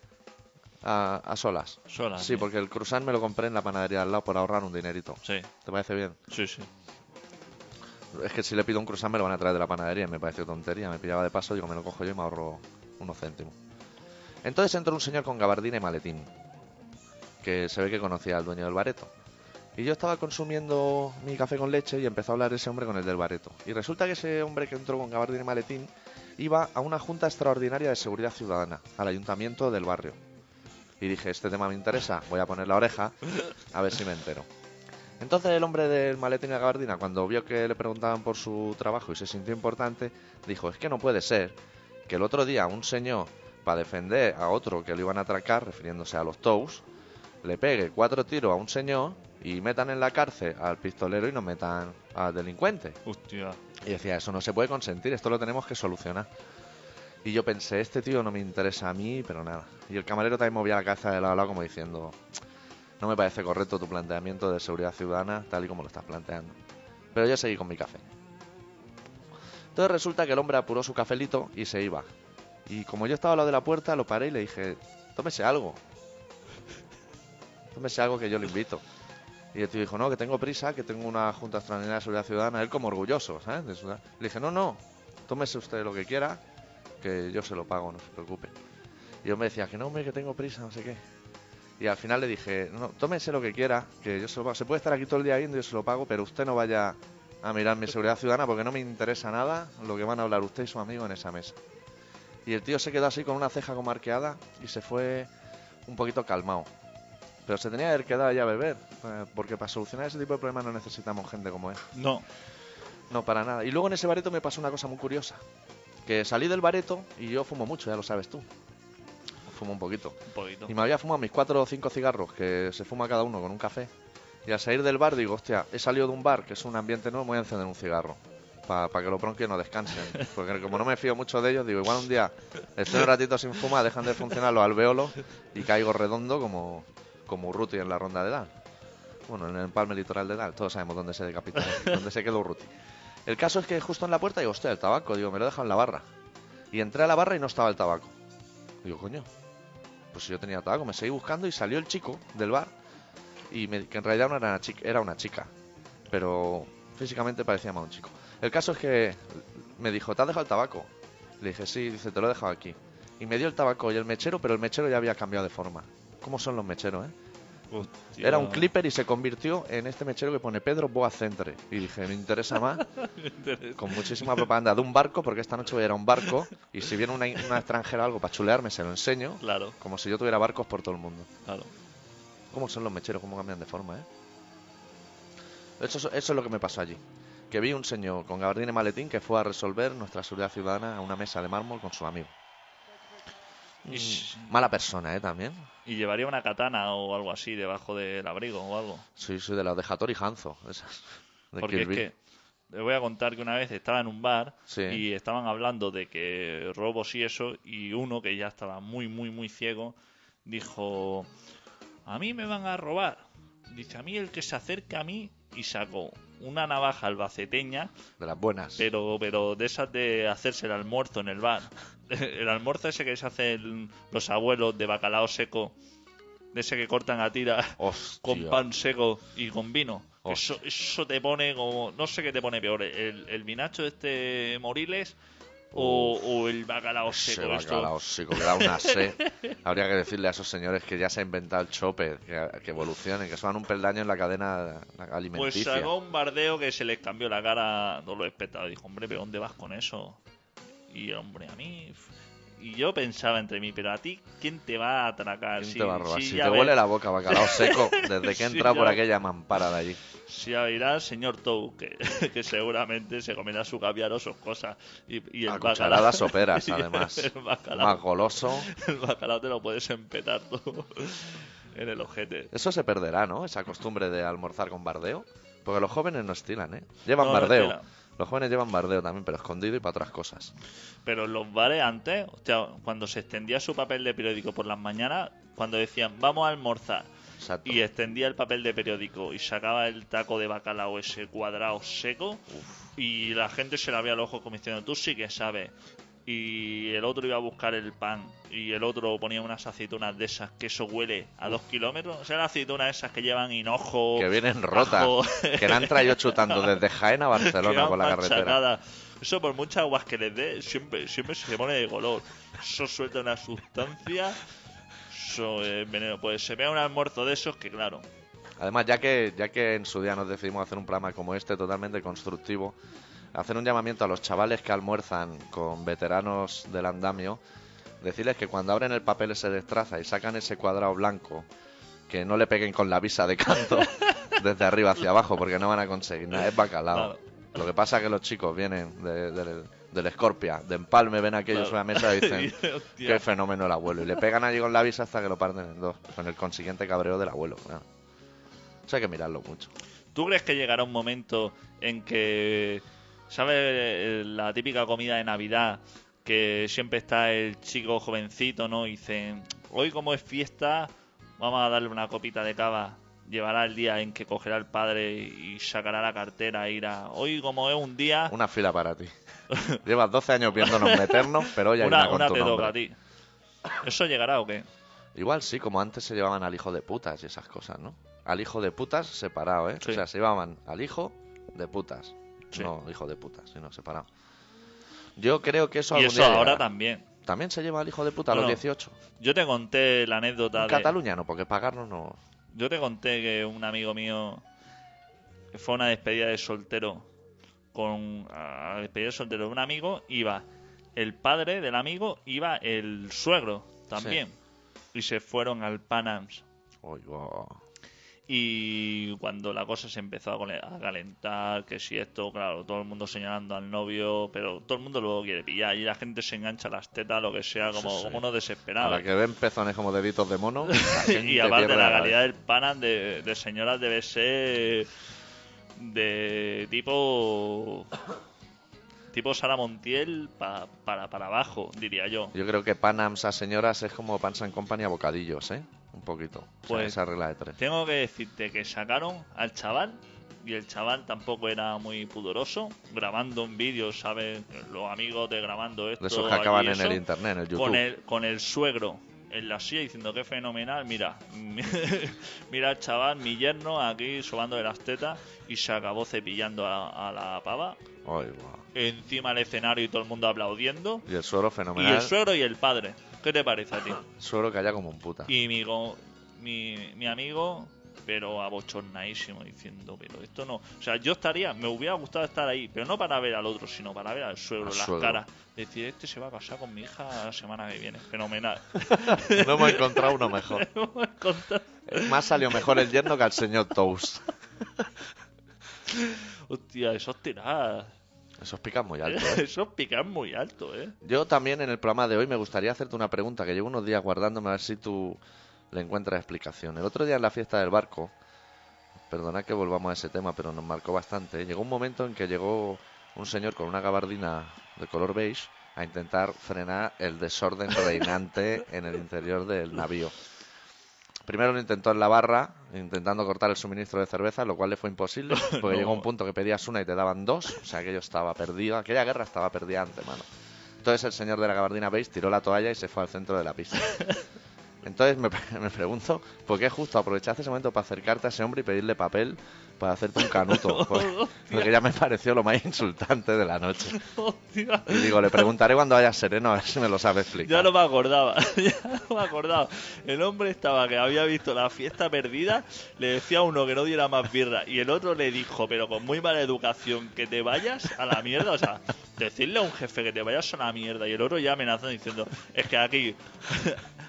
a, a solas.
Solas.
Sí, porque el croissant me lo compré en la panadería al lado por ahorrar un dinerito.
Sí,
¿Te parece bien?
sí, sí.
Es que si le pido un croissant me lo van a traer de la panadería me pareció tontería. Me pillaba de paso, digo, me lo cojo yo y me ahorro unos céntimos. Entonces entró un señor con gabardina y maletín, que se ve que conocía al dueño del bareto. Y yo estaba consumiendo mi café con leche y empezó a hablar ese hombre con el del bareto. Y resulta que ese hombre que entró con gabardina y maletín iba a una junta extraordinaria de seguridad ciudadana, al ayuntamiento del barrio. Y dije, este tema me interesa, voy a poner la oreja a ver si me entero. Entonces el hombre del maletín y la gabardina, cuando vio que le preguntaban por su trabajo y se sintió importante, dijo, es que no puede ser que el otro día un señor, para defender a otro que lo iban a atracar, refiriéndose a los Tous, le pegue cuatro tiros a un señor y metan en la cárcel al pistolero y no metan al delincuente.
Hostia.
Y decía, eso no se puede consentir, esto lo tenemos que solucionar. Y yo pensé, este tío no me interesa a mí, pero nada. Y el camarero también movía la cabeza de lado a lado como diciendo, no me parece correcto tu planteamiento de seguridad ciudadana tal y como lo estás planteando. Pero yo seguí con mi café. Entonces resulta que el hombre apuró su cafelito y se iba. Y como yo estaba al lado de la puerta, lo paré y le dije, tómese algo. Tómese algo que yo le invito. Y el tío dijo, no, que tengo prisa, que tengo una junta extraordinaria de seguridad ciudadana. Él como orgulloso, ¿sabes? Le dije, no, no, tómese usted lo que quiera, que yo se lo pago, no se preocupe. Y yo me decía que no, hombre, que tengo prisa, no sé qué. Y al final le dije, no, tómese lo que quiera, que yo se lo pago. Se puede estar aquí todo el día viendo y yo se lo pago, pero usted no vaya a mirar mi seguridad ciudadana porque no me interesa nada lo que van a hablar usted y su amigo en esa mesa. Y el tío se quedó así con una ceja como arqueada y se fue un poquito calmado. Pero se tenía que haber quedado ya a beber, eh, porque para solucionar ese tipo de problemas no necesitamos gente como él.
No.
No, para nada. Y luego en ese bareto me pasó una cosa muy curiosa. Que salí del bareto y yo fumo mucho, ya lo sabes tú. Fumo un poquito.
Un poquito.
Y me había fumado mis cuatro o cinco cigarros que se fuma cada uno con un café. Y al salir del bar digo, hostia, he salido de un bar que es un ambiente nuevo, me voy a encender un cigarro. Para que los bronquios no descansen. Porque como no me fío mucho de ellos, digo, igual un día estoy un ratito sin fumar, dejan de funcionar los alveolos y caigo redondo como, como Urruti en la ronda de Dal. Bueno, en el empalme litoral de Dal, todos sabemos dónde se decapitó, dónde se quedó Urruti. El caso es que justo en la puerta digo, hostia, el tabaco, digo, me lo he dejado en la barra. Y entré a la barra y no estaba el tabaco. Digo, coño, pues yo tenía tabaco, me seguí buscando y salió el chico del bar y me- que en realidad no era una chica, era una chica, pero físicamente parecía más un chico. El caso es que me dijo, ¿te has dejado el tabaco? Le dije, sí, dice, te lo he dejado aquí. Y me dio el tabaco y el mechero, pero el mechero ya había cambiado de forma. ¿Cómo son los mecheros, eh?
Hostia.
Era un clipper y se convirtió en este mechero que pone Pedro Boa Centre. Y dije, me interesa más, con muchísima propaganda de un barco, porque esta noche voy a ir a un barco. Y si viene una, una extranjera algo para chulearme, se lo enseño.
Claro,
Como si yo tuviera barcos por todo el mundo.
claro.
¿Cómo son los mecheros? ¿Cómo cambian de forma, eh? Eso, es- eso es lo que me pasó allí. Que vi un señor con gabardina y maletín que fue a resolver nuestra seguridad ciudadana a una mesa de mármol con su amigo.
Y,
Mm, Mala persona, ¿eh? También.
y llevaría una katana o algo así debajo del abrigo o algo.
Sí, soy de las de Hattori Hanzo. Esas. De
Porque es
Bill.
que les voy a contar que una vez estaba en un bar
Sí.
y estaban hablando de que robos y eso y uno que ya estaba muy muy muy ciego dijo a mí me van a robar dice a mí el que se acerca a mí y sacó una navaja albaceteña
De las buenas.
pero pero de esas de hacerse el almuerzo en el bar el almuerzo ese que se hacen los abuelos de bacalao seco de ese que cortan a tira
Hostia.
con pan seco y con vino. Eso, eso te pone como. No sé qué te pone peor, el, el vinacho este Moriles o, o el bacalao
Ese
seco. esto.
bacalao seco, que da una sed. Habría que decirle a esos señores que ya se ha inventado el chope, que, que evolucionen, que suban un peldaño en la cadena
Pues
alimenticia.
sacó un bardeo que se les cambió la cara a todos los espectadores. Dijo, hombre, ¿pero dónde vas con eso? Y hombre, a mí. Y yo pensaba entre mí, pero a ti, ¿quién te va a atracar?
¿Quién
Si-
te va a robar?
si
Si
ya
te
ves-
huele la boca bacalao seco desde que he
Sí,
entrado por
ya.
aquella mampara de allí.
Si irá el señor Tou, que, que seguramente se comerá su caviar o sus cosas. Y, y el
A
bacalao-
soperas, además.
El bacalao,
Más goloso.
el bacalao te lo puedes empetar tú en el ojete.
Eso se perderá, ¿no? Esa costumbre de almorzar con bardeo. Porque los jóvenes no estilan, ¿eh? Llevan
No,
bardeo. Los jóvenes llevan bardeo también, pero escondido y para otras cosas.
Pero los bares antes, hostia, cuando se extendía su papel de periódico por las mañanas, cuando decían vamos a almorzar
Exacto.
y extendía el papel de periódico y sacaba el taco de bacalao ese cuadrado seco y la gente se le abría los ojos como diciendo tú sí que sabes y el otro iba a buscar el pan y el otro ponía unas aceitunas de esas que eso huele a dos kilómetros o sea las aceitunas esas que llevan hinojo
Que vienen rotas. Que la han traído chutando desde Jaén a Barcelona por la carretera.
machacadas. Eso por muchas aguas que les dé, siempre, siempre se pone de color. Eso suelta una sustancia. Eso es veneno. Pues se vea un almuerzo de esos que, claro,
Además, ya que, ya que en su día nos decidimos hacer un programa como este, totalmente constructivo, hacer un llamamiento a los chavales que almuerzan con veteranos del andamio, decirles que cuando abren el papel ese de traza y sacan ese cuadrado blanco, que no le peguen con la visa de canto desde arriba hacia abajo, porque no van a conseguir nada, es bacalao.
Claro.
Lo que pasa es que los chicos vienen de- del- del Scorpia, de Empalme, ven aquello
Claro.
sobre la mesa y dicen, qué fenómeno el abuelo. Y le pegan allí con la visa hasta que lo parten en dos, con el consiguiente cabreo del abuelo. claro. Eso hay que mirarlo mucho.
¿tú crees que llegará un momento en que, ¿sabes eh, la típica comida de Navidad? Que siempre está el chico jovencito, ¿no? Y dicen, hoy como es fiesta, vamos a darle una copita de cava. Llevará el día en que cogerá el padre y sacará la cartera e irá. Hoy como es un día,
Una fila para ti. Llevas 12 años viéndonos meternos, pero hoy hay una,
una,
con
una
tu
te
nombre.
toca a ti. ¿Eso llegará o qué?
Igual sí, como antes se llevaban al hijo de putas y esas cosas, ¿no? Al hijo de putas separado, ¿eh?
Sí.
O sea, se llevaban al hijo de putas.
Sí.
No, hijo de putas, sino separado. Yo creo que eso
Y
algún
eso
día
ahora
llegará.
también.
también se lleva al hijo de puta a los 18.
Yo te conté la anécdota
En
de...
Cataluña no, porque pagarlo no.
Yo te conté que un amigo mío fue a una despedida de soltero con a la despedida de soltero de un amigo iba el padre del amigo iba el suegro también y se fueron al Panams
Uy, guau.
Y cuando la cosa se empezó a calentar que si esto claro todo el mundo señalando al novio pero todo el mundo luego quiere pillar y la gente se engancha a las tetas lo que sea como,
Sí, sí.
como unos desesperados
la que ven pezones como deditos de mono.
y aparte la calidad del panam de, de señoras debe ser de tipo tipo Sara Montiel pa- para para abajo diría yo
Yo creo que Panams a señoras es como and Company a bocadillos, ¿eh? Un poquito. O sea,
Pues-
esa regla de tres.
tengo que decirte que sacaron al chaval y el chaval tampoco era muy pudoroso grabando un vídeo sabes los amigos de grabando esto
De esos que acaban en el internet, en el YouTube.
con el con el suegro en la silla diciendo que fenomenal mira mira el chaval mi yerno aquí sobando de las tetas y se acabó cepillando a, a la pava encima del escenario y todo el mundo aplaudiendo
Y el suero
y
fenomenal.
el suegro y el padre ¿qué te parece a ti?
Que haya como un puta.
y mi, go- mi, mi amigo pero abochornadísimo diciendo pero esto no o sea yo estaría me hubiera gustado estar ahí pero no para ver al otro sino para ver al suegro
Al
las
suegro.
caras decir este se va a casar con mi hija la semana que viene fenomenal
no hemos encontrado uno mejor. Más salió mejor el yerno que al señor Toast.
hostia esos tiradas
Esos pican muy alto, ¿eh?
esos pican muy alto eh
Yo también en el programa de hoy me gustaría hacerte una pregunta que llevo unos días guardándome a ver si tú le encuentras explicación. El otro día en la fiesta del barco, perdona que volvamos a ese tema, pero nos marcó bastante. Llegó un momento en que llegó un señor con una gabardina de color beige a intentar frenar el desorden reinante en el interior del navío. Primero lo intentó en la barra, intentando cortar el suministro de cerveza, lo cual le fue imposible, porque
No.
llegó un punto que pedías una y te daban dos, o sea, aquello estaba perdido, aquella guerra estaba perdida ante mano. Entonces el señor de la gabardina beige tiró la toalla y se fue al centro de la pista. Entonces me, me pregunto, ¿por qué justo aprovechaste ese momento para acercarte a ese hombre y pedirle papel para hacerte un canuto? Porque, porque ya me pareció lo más insultante de la noche. Y digo, le preguntaré cuando haya sereno a ver si me lo sabe explicar.
Ya no me acordaba, ya no me acordaba. El hombre estaba que había visto la fiesta perdida, le decía a uno que no diera más birra y el otro le dijo, pero con muy mala educación, que te vayas a la mierda. O sea, decirle a un jefe que te vayas a la mierda y el otro ya amenazando diciendo, es que aquí,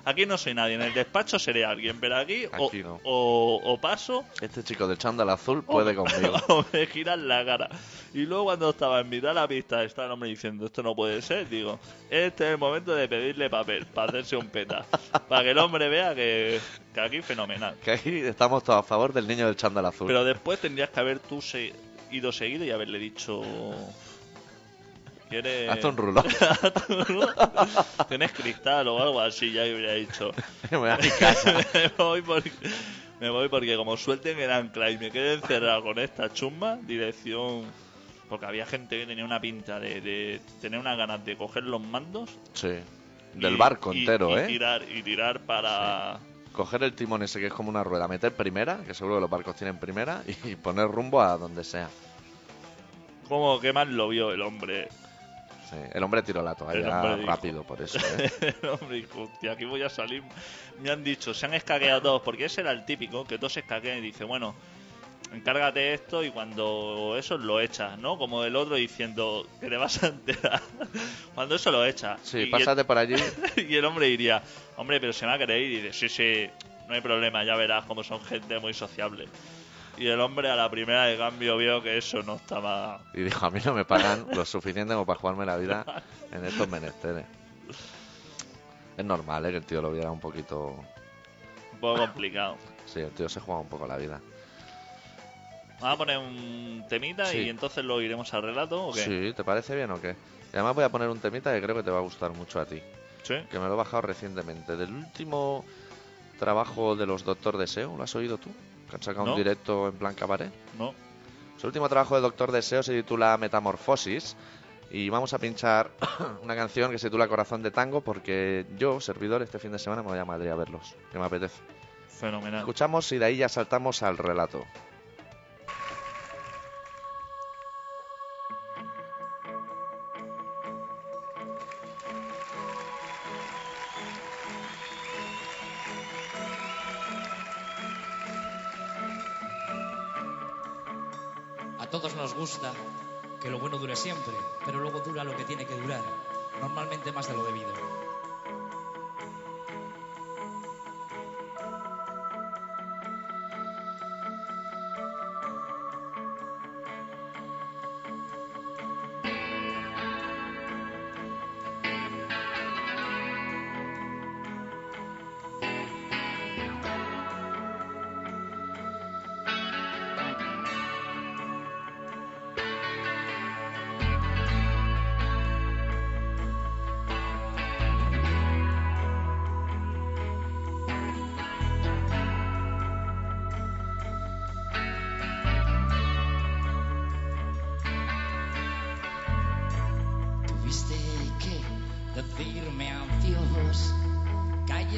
aquí no soy nadie, en el despacho seré alguien, pero aquí, o,
Aquí no.
o, o paso
Este chico del chándal azul puede conmigo.
o me giran la cara. Y luego cuando estaba en mitad de la pista, está el hombre diciendo, esto no puede ser, digo, este es el momento de pedirle papel para hacerse un peta. para que el hombre vea que, que aquí fenomenal.
Que aquí estamos todos a favor del niño del chándal azul.
Pero después tendrías que haber tú se- ido seguido y haberle dicho... ¿Quieres...?
Hazte un rulón.
¿Tienes cristal o algo así? Ya hubiera dicho...
me voy a mi casa.
me voy porque me voy porque como suelten el ancla y me quede encerrado con esta chumba, dirección porque había gente que tenía una pinta de, de tener unas ganas de coger los mandos
Sí. Del
y-
barco
y-
entero,
y
¿eh?
tirar y tirar para
Coger el timón ese que es como una rueda, meter primera, que seguro que los barcos tienen primera, y poner rumbo a donde sea.
como que más lo vio el hombre
Sí. El hombre tiró la
El
toalla
hombre
rápido, por eso. ¿eh?
el hombre hostia aquí voy a salir me han dicho se han escaqueado todos porque ese era el típico que todos se escaquean y dice bueno encárgate esto y cuando eso lo echas, ¿no? Como el otro diciendo que te vas a enterar. cuando eso lo echas.
Sí,
Y el-
pásate por allí.
y el hombre diría, hombre, pero se me va a ir. Y dice, sí, sí, no hay problema, ya verás como son gente muy sociable. Y el hombre a la primera de cambio vio que eso no estaba...
Y dijo, a mí no me pagan lo suficiente como para jugarme la vida en estos menesteres. Es normal, ¿eh? Que el tío lo viera un poquito...
Un poco complicado.
Sí, el tío se juega un poco la vida.
Vamos a poner un temita
Sí.
y entonces lo iremos al relato, ¿o qué?
Sí, ¿te parece bien o qué? Y además voy a poner un temita que creo que te va a gustar mucho a ti.
¿Sí?
Que me lo he bajado recientemente. Del último trabajo de los Doctor Deseo, ¿lo has oído tú? Que han sacado
No.
un directo en plan cabaret.
¿No?
Su último trabajo de Doctor Deseo se titula Metamorfosis y vamos a pinchar una canción que se titula Corazón de Tango porque yo, servidor, este fin de semana me voy a Madrid a verlos, que me apetece.
Fenomenal.
Escuchamos y de ahí ya saltamos al relato.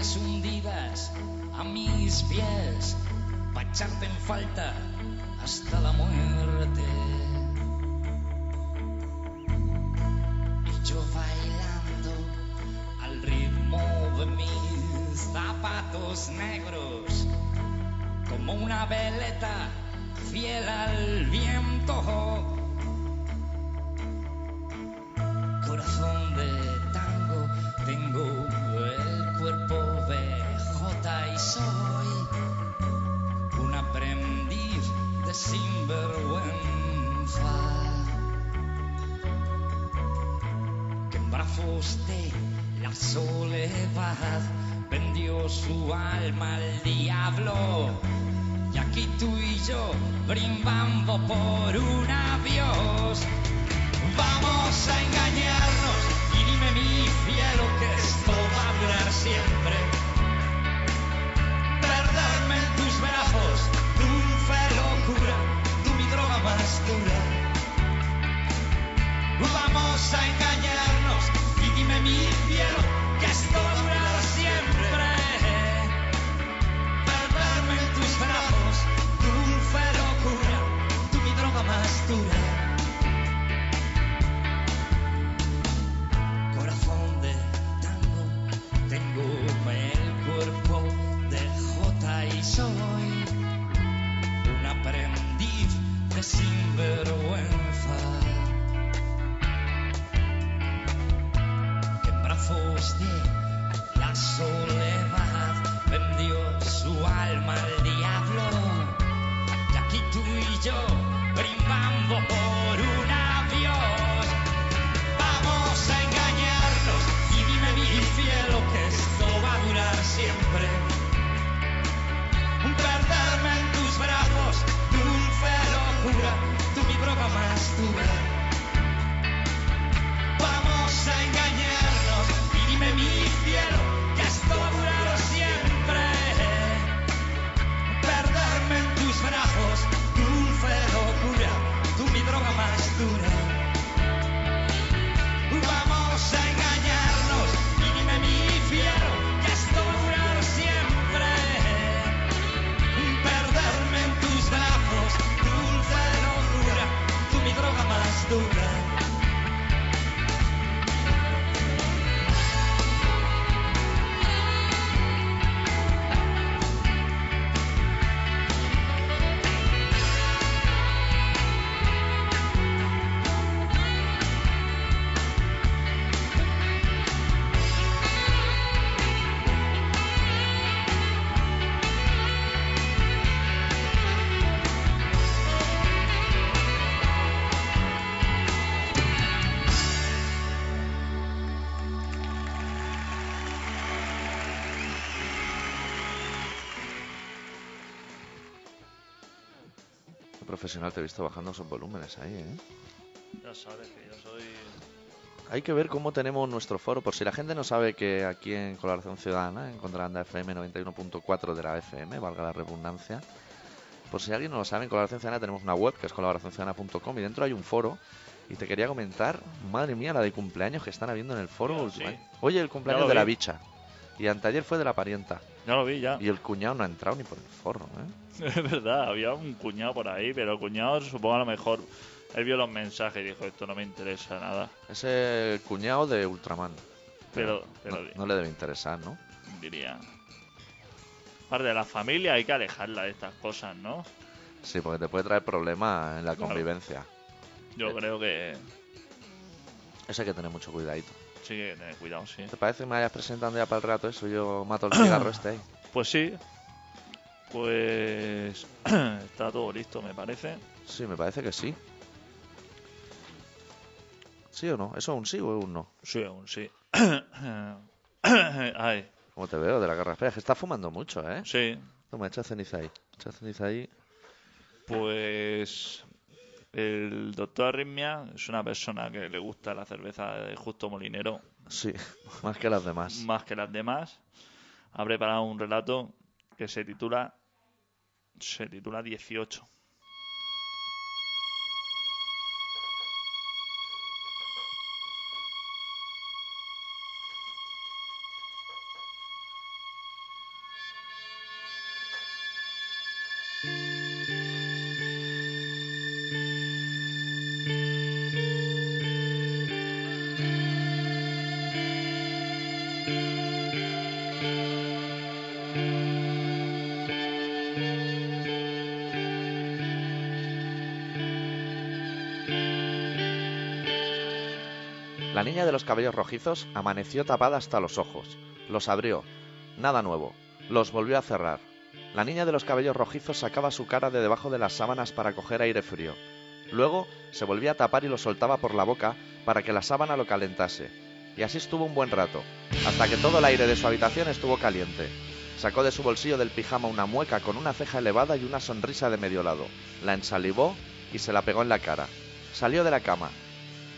Hundidas a mis pies, pa' echarte en falta hasta la muerte. Y yo bailando al ritmo de mis zapatos negros, como una veleta fiel al viento. Por un la soledad vendió su alma al diablo y aquí tú y yo brindando por un adiós Vamos a engañarnos y dime mi cielo que esto va a durar siempre. Perderme en tus brazos, dulce locura, tú mi droga más dura.
Profesional te he visto bajando esos volúmenes ahí, ¿eh?
Ya sabes que yo soy.
Hay que ver cómo tenemos nuestro foro. Por si la gente no sabe que aquí en Colaboración Ciudadana, en Contralanda FM 91.4 de la FM, valga la redundancia. Por si alguien no lo sabe, en Colaboración Ciudadana tenemos una web que es colaboracionciudadana.com y dentro hay un foro. Y te quería comentar, madre mía, la de cumpleaños que están habiendo en el foro.
Sí.
Oye, el cumpleaños de la bicha. Y anteayer fue de la parienta.
Ya lo vi, ya.
Y el cuñado no ha entrado ni por el forro, ¿eh?
Es verdad, había un cuñado por ahí, pero el cuñado supongo a lo mejor. Él vio los mensajes y dijo: Esto no me interesa nada.
Es el cuñado de Ultraman.
Pero, pero
no, no le debe interesar, ¿no?
diría. Aparte de la familia, hay que alejarla de estas cosas, ¿no?
Sí, porque te puede traer problemas en la
Claro.
convivencia.
Yo creo que
Eso hay que tener mucho cuidadito.
Sí que que tener cuidado, sí.
¿Te parece que me vayas presentando ya para el rato eso? Yo mato el cigarro este ahí.
Pues sí. Pues está todo listo, me parece.
Sí, me parece que sí. ¿Sí o no? ¿Eso es un sí o es un no?
Sí, aún sí. Ay,
Como te veo de la garra. Espera, es que estás fumando mucho, ¿eh?
sí.
Toma, echa ceniza ahí. Echa ceniza ahí.
Pues el doctor Arritmia es una persona que le gusta la cerveza de Justo Molinero
Sí, más que las demás.
más que las demás. Ha preparado un relato que se titula se titula 18.
De los cabellos rojizos amaneció tapada hasta los ojos. Los abrió. Nada nuevo. Los volvió a cerrar. La niña de los cabellos rojizos sacaba su cara de debajo de las sábanas para coger aire frío. Luego se volvía a tapar y lo soltaba por la boca para que la sábana lo calentase. Y así estuvo un buen rato, hasta que todo el aire de su habitación estuvo caliente. Sacó de su bolsillo del pijama una mueca con una ceja elevada y una sonrisa de medio lado. La ensalivó y se la pegó en la cara. Salió de la cama.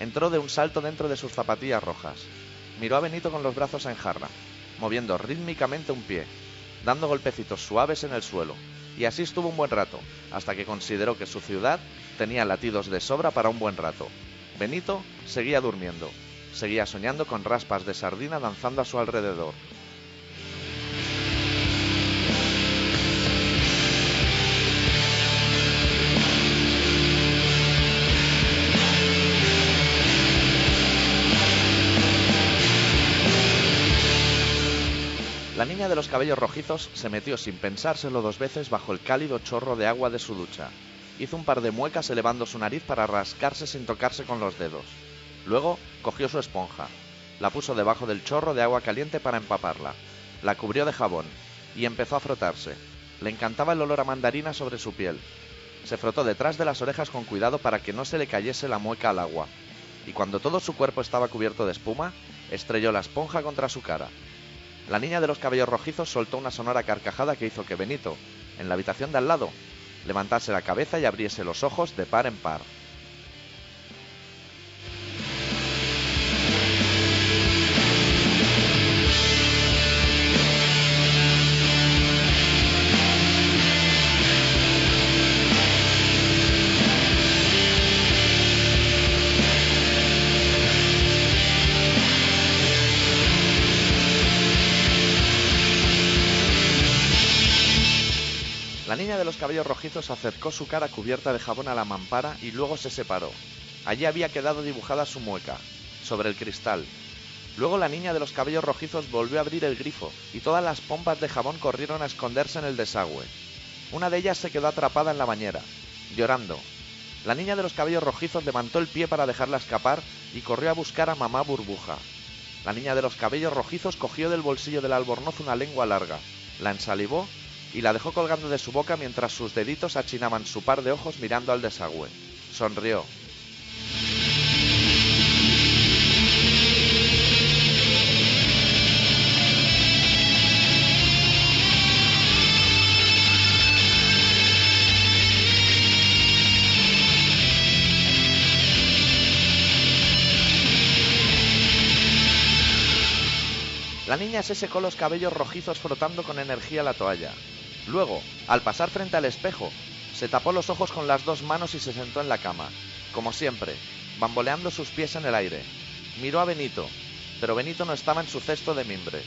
Entró de un salto dentro de sus zapatillas rojas. Miró a Benito con los brazos en jarra, moviendo rítmicamente un pie, dando golpecitos suaves en el suelo. Y así estuvo un buen rato, hasta que consideró que su ciudad tenía latidos de sobra para un buen rato. Benito seguía durmiendo, seguía soñando con raspas de sardina danzando a su alrededor. La niña de los cabellos rojizos se metió sin pensárselo dos veces bajo el cálido chorro de agua de su ducha. Hizo un par de muecas elevando su nariz para rascarse sin tocarse con los dedos. Luego cogió su esponja, la puso debajo del chorro de agua caliente para empaparla, la cubrió de jabón y empezó a frotarse. Le encantaba el olor a mandarina sobre su piel. Se frotó detrás de las orejas con cuidado para que no se le cayese la mueca al agua. Y cuando todo su cuerpo estaba cubierto de espuma, estrelló la esponja contra su cara. La niña de los cabellos rojizos soltó una sonora carcajada que hizo que Benito, en la habitación de al lado, levantase la cabeza y abriese los ojos de par en par. La niña de los cabellos rojizos acercó su cara cubierta de jabón a la mampara y luego se separó. Allí había quedado dibujada su mueca, sobre el cristal. Luego la niña de los cabellos rojizos volvió a abrir el grifo y todas las pompas de jabón corrieron a esconderse en el desagüe. Una de ellas se quedó atrapada en la bañera, llorando. La niña de los cabellos rojizos levantó el pie para dejarla escapar y corrió a buscar a mamá burbuja. La niña de los cabellos rojizos cogió del bolsillo del albornoz una lengua larga, la ensalivó y la dejó colgando de su boca mientras sus deditos achinaban su par de ojos mirando al desagüe. Sonrió. La niña se secó los cabellos rojizos frotando con energía la toalla. Luego, al pasar frente al espejo, se tapó los ojos con las dos manos y se sentó en la cama, como siempre, bamboleando sus pies en el aire. Miró a Benito, pero Benito no estaba en su cesto de mimbre.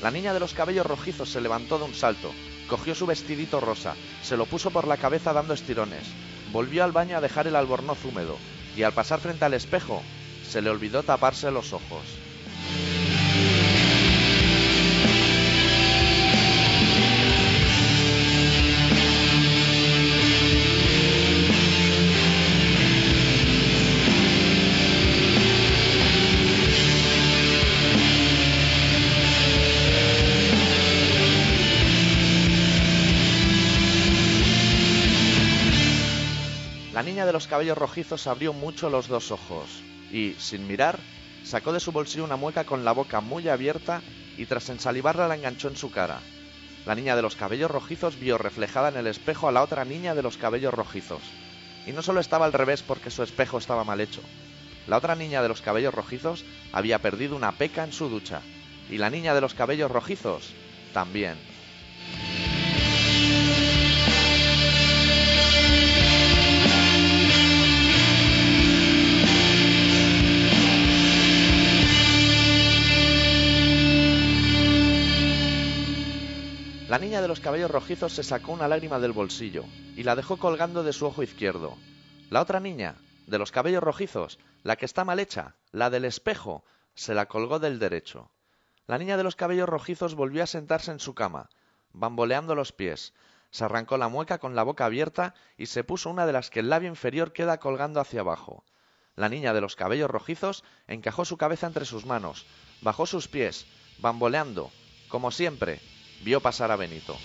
La niña de los cabellos rojizos se levantó de un salto, cogió su vestidito rosa, se lo puso por la cabeza dando estirones, volvió al baño a dejar el albornoz húmedo, y al pasar frente al espejo, se le olvidó taparse los ojos. La niña de los cabellos rojizos abrió mucho los dos ojos y, sin mirar, sacó de su bolsillo una mueca con la boca muy abierta y tras ensalivarla la enganchó en su cara. La niña de los cabellos rojizos vio reflejada en el espejo a la otra niña de los cabellos rojizos. Y no solo estaba al revés porque su espejo estaba mal hecho. La otra niña de los cabellos rojizos había perdido una peca en su ducha. Y la niña de los cabellos rojizos también. La niña de los cabellos rojizos se sacó una lágrima del bolsillo y la dejó colgando de su ojo izquierdo. La otra niña, de los cabellos rojizos, la que está mal hecha, la del espejo, se la colgó del derecho. La niña de los cabellos rojizos volvió a sentarse en su cama, bamboleando los pies, se arrancó la mueca con la boca abierta y se puso una de las que el labio inferior queda colgando hacia abajo. La niña de los cabellos rojizos encajó su cabeza entre sus manos, bajó sus pies, bamboleando, como siempre, vio pasar a Benito.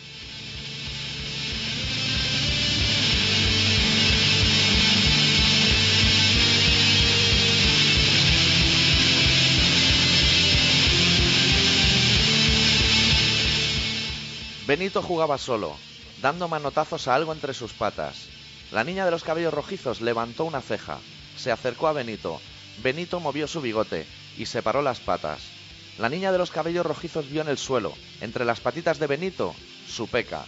Benito jugaba solo, dando manotazos a algo entre sus patas. La niña de los cabellos rojizos levantó una ceja, se acercó a Benito. Benito movió su bigote y separó las patas. La niña de los cabellos rojizos vio en el suelo, entre las patitas de Benito, su peca.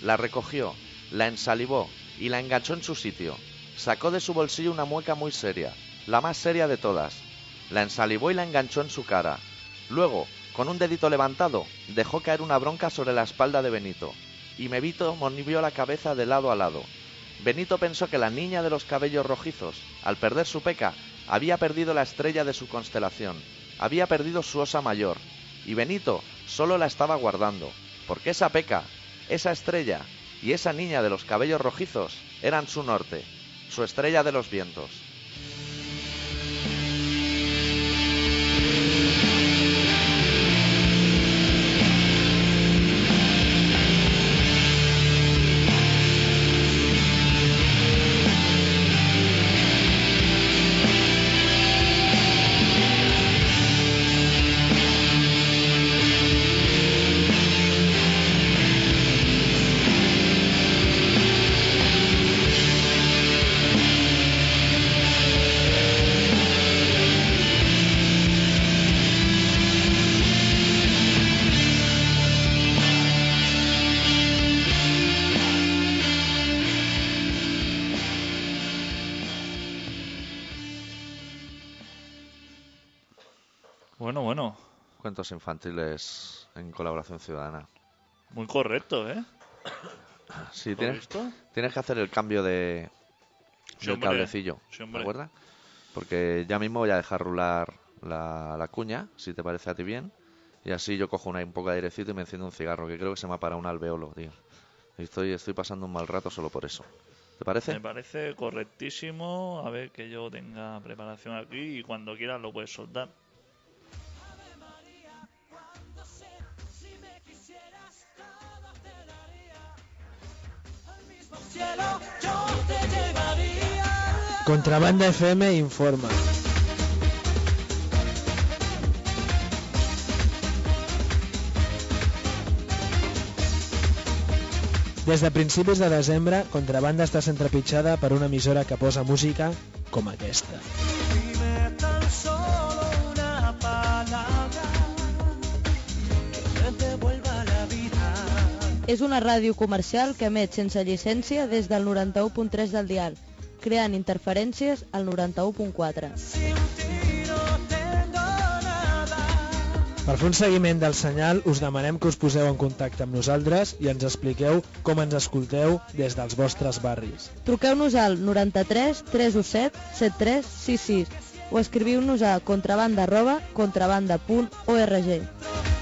La recogió, la ensalivó y la enganchó en su sitio. Sacó de su bolsillo una mueca muy seria, la más seria de todas. La ensalivó y la enganchó en su cara. Luego, con un dedito levantado, dejó caer una bronca sobre la espalda de Benito. Y Mebito movió la cabeza de lado a lado. Benito pensó que la niña de los cabellos rojizos, al perder su peca, había perdido la estrella de su constelación, había perdido su osa mayor, y Benito solo la estaba guardando, porque esa peca, esa estrella y esa niña de los cabellos rojizos eran su norte, su estrella de los vientos. Cuentos infantiles en colaboración ciudadana.
Muy correcto, ¿eh?
Sí,
¿Lo
tienes, que hacer el cambio de
Sí,
del cablecillo,
Sí,
¿te acuerdas? Porque ya mismo voy a dejar rular la, la cuña, si te parece a ti bien. Y así yo cojo una, un poco de airecito y me enciendo un cigarro, que creo que se me ha parado un alveolo, tío. Y Estoy, estoy pasando un mal rato solo por eso. ¿Te parece?
Me parece correctísimo. A ver que yo tenga preparación aquí y cuando quieras lo puedes soltar.
Contrabanda FM informa. Des de principis de desembre, Contrabanda està sent per una emissora que posa música com aquesta.
És una ràdio comercial que emet sense llicència des del 91.3 del dial, creant interferències al 91.4.
Sin ti no tengo nada.
Per fer un seguiment del senyal, us demanem que us poseu en contacte amb nosaltres i ens expliqueu com ens escolteu des dels vostres barris.
Truqueu-nos al 93 317 7366 o escriviu-nos a contrabanda arroba contrabanda.org.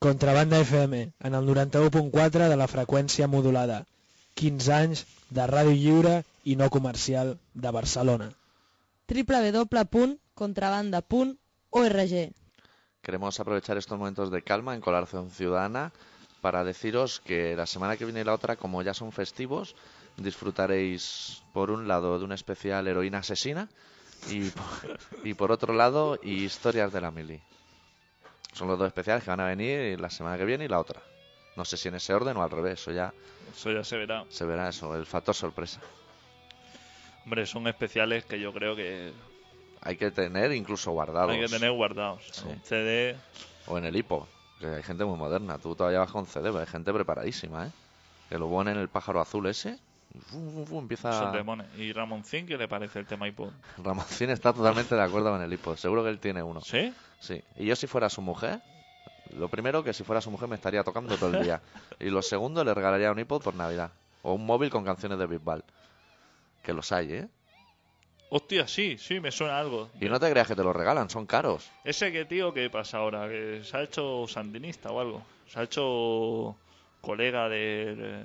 Contrabanda FM, en el 91.4 de la freqüència modulada. 15 anys de ràdio lliure i no comercial de Barcelona.
www.contrabanda.org.
Queremos aprovechar estos momentos de calma en Colaboración Ciudadana para deciros que la semana que viene y la otra, como ya son festivos, disfrutaréis por un lado de una especial heroína asesina y por, y por otro lado historias de la mili. Son los dos especiales que van a venir la semana que viene y la otra. No sé si en ese orden o al revés, eso ya
Eso ya se verá.
se verá eso, el factor sorpresa.
Hombre, son especiales que yo creo que
Hay que tener incluso guardados.
hay que tener guardados.
Sí.
Un CD.
O en el hipo, que hay gente muy moderna. Tú todavía vas con CD, pero hay gente preparadísima, ¿eh? Que lo pone en el pájaro azul ese empieza...
¿Y Ramoncín qué le parece el tema iPod?
Ramoncín está totalmente de acuerdo con el hipo. Seguro que él tiene uno.
¿Sí?
Sí. Y yo si fuera su mujer, lo primero que si fuera su mujer me estaría tocando todo el día. Y lo segundo le regalaría un iPod por Navidad. O un móvil con canciones de Bisbal. Que los hay, ¿eh?
Hostia, sí, sí, me suena algo.
Y no te creas que te los regalan, son caros.
Ese que tío, ¿qué pasa ahora? ¿Que se ha hecho sandinista o algo? ¿Se ha hecho colega de,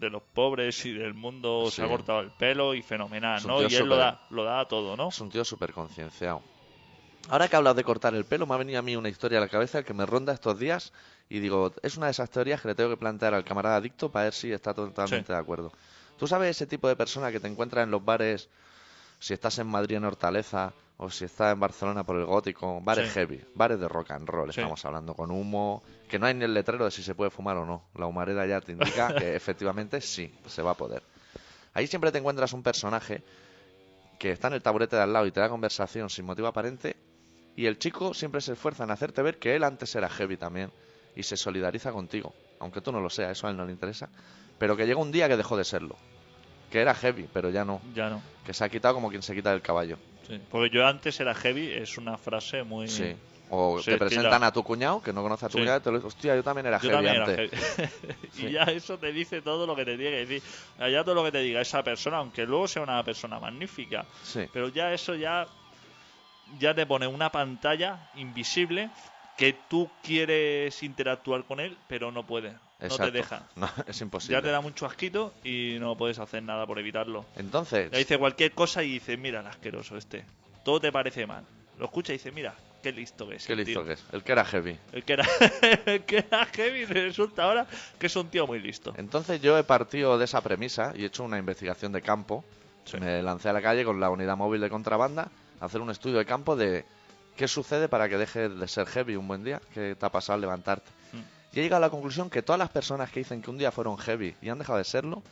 de los pobres y del mundo? Se ha cortado el pelo y fenomenal, ¿no? Y él lo da, lo da a todo, ¿no?
Es un tío súper concienciado. Ahora que hablas de cortar el pelo, me ha venido a mí una historia a la cabeza que me ronda estos días y digo, es una de esas teorías que le tengo que plantear al camarada adicto para ver si está totalmente
Sí.
de acuerdo. ¿Tú sabes ese tipo de persona que te encuentras en los bares, si estás en Madrid en Hortaleza o si estás en Barcelona por el Gótico, bares
Sí.
heavy, bares de rock and roll,
Sí.
estamos hablando con humo, que no hay ni el letrero de si se puede fumar o no. La humareda ya te indica que efectivamente sí, se va a poder. Ahí siempre te encuentras un personaje que está en el taburete de al lado y te da conversación sin motivo aparente y el chico siempre se esfuerza en hacerte ver que él antes era heavy también y se solidariza contigo, aunque tú no lo seas, eso a él no le interesa, pero que llega un día que dejó de serlo, que era heavy, pero ya no,
Ya no.
que se ha quitado como quien se quita del caballo.
Sí. Porque yo antes era heavy, es una frase muy...
Sí. O te presentan a tu cuñado, que no conoce a tu
Sí.
cuñado, y te lo hostia, yo también era
Yo
heavy
también era
antes.
y ya eso te dice todo lo que te tiene que decir. Ya todo lo que te diga esa persona, aunque luego sea una persona magnífica.
Sí.
Pero ya eso ya, ya te pone una pantalla invisible que tú quieres interactuar con él, pero no puedes. No te deja.
No, es imposible.
Ya te da mucho asquito y no puedes hacer nada por evitarlo.
Entonces,
Ya dice cualquier cosa y dice, mira el asqueroso este. Todo te parece mal. Lo escucha y dice, mira, qué listo que es.
qué listo
tío".
que es. El que era heavy.
El que era, el que era heavy resulta ahora que es un tío muy listo.
Entonces yo he partido de esa premisa y he hecho una investigación de campo.
Sí.
Me lancé a la calle con la unidad móvil de contrabanda a hacer un estudio de campo de qué sucede para que deje de ser heavy un buen día, qué te ha pasado al levantarte.
Mm.
Y he llegado a la conclusión que todas las personas que dicen que un día fueron heavy y han dejado de serlo,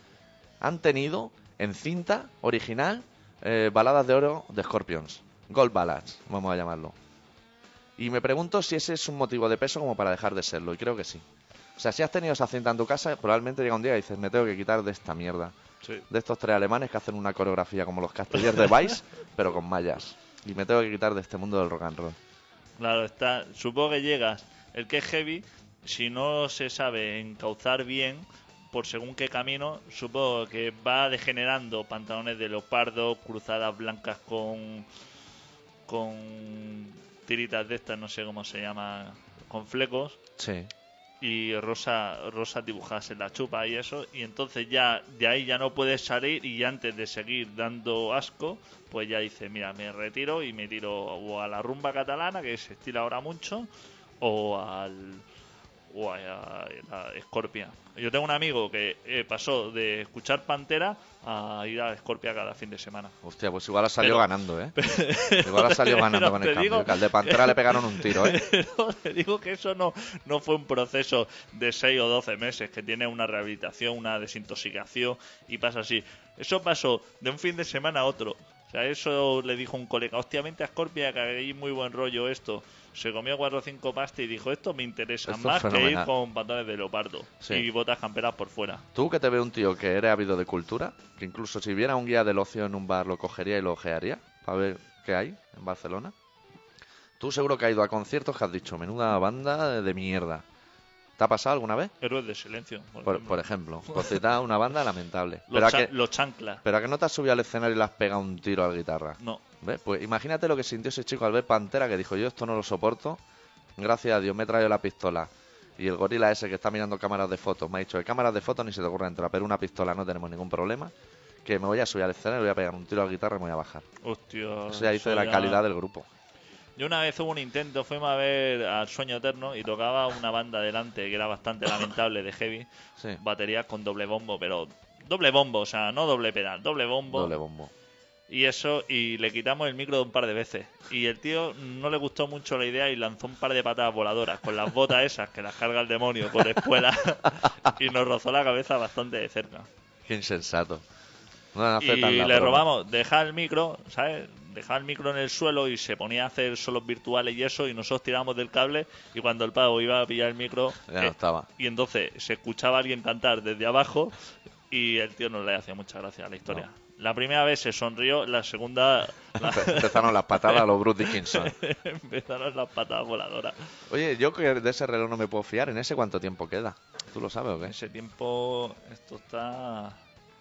han tenido en cinta original eh, baladas de oro de Scorpions. Gold Ballads, vamos a llamarlo. Y me pregunto si ese es un motivo de peso como para dejar de serlo, y creo que sí. O sea, si has tenido esa cinta en tu casa, probablemente llega un día y dices, me tengo que quitar de esta mierda.
Sí.
De estos tres alemanes que hacen una coreografía como los castellers de Vice, pero con mallas. Y me tengo que quitar de este mundo del rock and roll.
Claro, está. Supongo que llegas. El que es heavy, si no se sabe encauzar bien por según qué camino, supongo que va degenerando pantalones de leopardo, cruzadas blancas con con tiritas de estas, no sé cómo se llama, con flecos
Sí.
y rosa rosas dibujadas en la chupa y eso y entonces ya de ahí ya no puedes salir y antes de seguir dando asco pues ya dice mira me retiro y me tiro o a la rumba catalana que se estila ahora mucho o al o a, la Scorpia yo tengo un amigo que eh, pasó de escuchar Pantera a ir a Scorpia cada fin de semana
Hostia, pues igual ha salido
Pero-
ganando, ¿eh? Igual ha salido ganando
Pero
con el cambio.
digo
Que al de Pantera le pegaron un tiro, ¿eh?
Pero te digo que eso no, no fue un proceso de 6 o 12 meses, que tiene una rehabilitación, una desintoxicación y pasa así. Eso pasó de un fin de semana a otro. O sea, eso le dijo un colega, hostia, vente a Scorpia, que hay muy buen rollo esto. Se comió cuatro o cinco pastas y dijo, esto me interesa
Esto
más que ir con pantalones de leopardo
Sí.
y botas camperas por fuera.
Tú que te ve un tío que eres ávido de cultura, que incluso si viera un guía del ocio en un bar lo cogería y lo ojearía para ver qué hay en Barcelona. Tú seguro que has ido a conciertos que has dicho, menuda banda de mierda. ¿Te ha pasado alguna vez?
Héroes de silencio, por,
Por,
ejemplo.
por ejemplo, una banda lamentable.
Los,
Pero a, que,
los chanclas.
pero a que no te has subido al escenario y le has pegado un tiro a la guitarra.
No.
¿Ves? Pues imagínate lo que sintió ese chico al ver Pantera, que dijo, yo esto no lo soporto, gracias a Dios me he traído la pistola. Y el gorila ese que está mirando cámaras de fotos me ha dicho, de cámaras de fotos ni se te ocurra entrar, pero una pistola no tenemos ningún problema. que me voy a subir al escenario, voy a pegar un tiro a la guitarra y me voy a bajar.
Hostia.
Eso ya dice de la
ya-
calidad del grupo.
Yo una vez hubo un intento, fuimos a ver al Sueño Eterno y tocaba una banda delante que era bastante lamentable de heavy,
Sí,
baterías con doble bombo, pero doble bombo, o sea, no doble pedal, doble bombo.
doble bombo.
Y eso, y le quitamos el micro un par de veces. Y el tío no le gustó mucho la idea y lanzó un par de patadas voladoras con las botas esas que las carga el demonio por espuela y nos rozó la cabeza bastante de cerca.
Qué insensato. No
Y le
broma.
robamos, dejar el micro, ¿sabes? Dejar el micro en el suelo y se ponía a hacer solos virtuales y eso, y nosotros tiramos del cable. Y cuando el pavo iba a pillar el micro,
Ya no
eh,
estaba.
y entonces se escuchaba a alguien cantar desde abajo, y el tío no le hacía mucha gracia a la historia. La primera vez se sonrió, la segunda la-
Empezaron las patadas a los Bruce Dickinson.
empezaron las patadas voladoras.
Oye, yo que de ese reloj no me puedo fiar, ¿en ese cuánto tiempo queda? ¿Tú lo sabes o qué?
ese tiempo, esto está.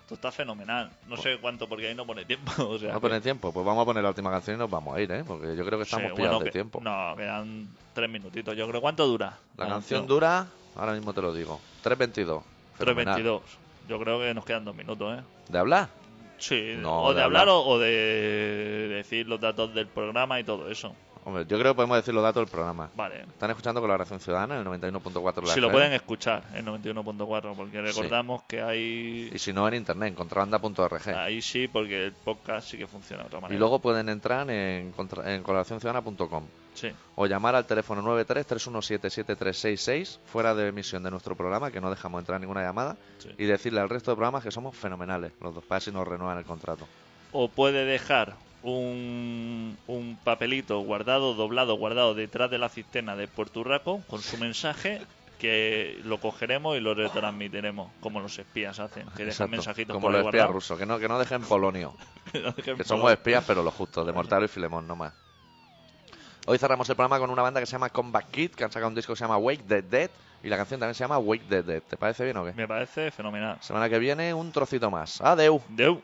Esto está fenomenal. No sé cuánto, porque ahí no pone tiempo. O sea,
¿No
que-
pone tiempo? Pues vamos a poner la última canción y nos vamos a ir, ¿eh? Porque yo creo que estamos
Sí,
pillados
bueno,
de tiempo.
No, quedan tres minutitos. Yo creo. ¿Cuánto dura?
La canción dura, ahora mismo te lo digo, 3.22. Fenomenal.
3.22. Yo creo que nos quedan dos minutos, ¿eh?
¿De hablar?
Sí,
No,
o de,
de
hablar,
hablar.
o, o de decir los datos del programa y todo eso.
Hombre, yo creo que podemos decir los datos del programa.
Vale.
Están escuchando Colaboración Ciudadana en el 91.4 de la
Si lo pueden escuchar en 91.4, porque recordamos que hay.
Y si no, en internet, en contrabanda.org.
Ahí sí, porque el podcast sí que funciona de otra manera.
Y luego pueden entrar en, contra- en colaboracionciudadana.com
Sí.
o llamar al teléfono 93-317-7366 fuera de emisión de nuestro programa, que no dejamos entrar ninguna llamada,
Sí.
y decirle al resto de programas que somos fenomenales, los dos, para ver si nos renuevan el contrato.
o puede dejar un, un papelito guardado, doblado, guardado detrás de la cisterna de Puerto Urraco con su mensaje que lo cogeremos y lo retransmitiremos como los espías hacen, que dejan
Exacto,
mensajitos
como
por
los espías rusos, que no, que no dejen polonio,
Que no dejen
que
por-
somos espías pero los justos, de Mortaro y Filemón, no más. Hoy cerramos el programa con una banda que se llama Comeback Kid, que han sacado un disco que se llama Wake the Dead, y la canción también se llama Wake the Dead. ¿Te parece bien o qué?
Me parece fenomenal.
Semana que viene un trocito más. Adeu.
Deu.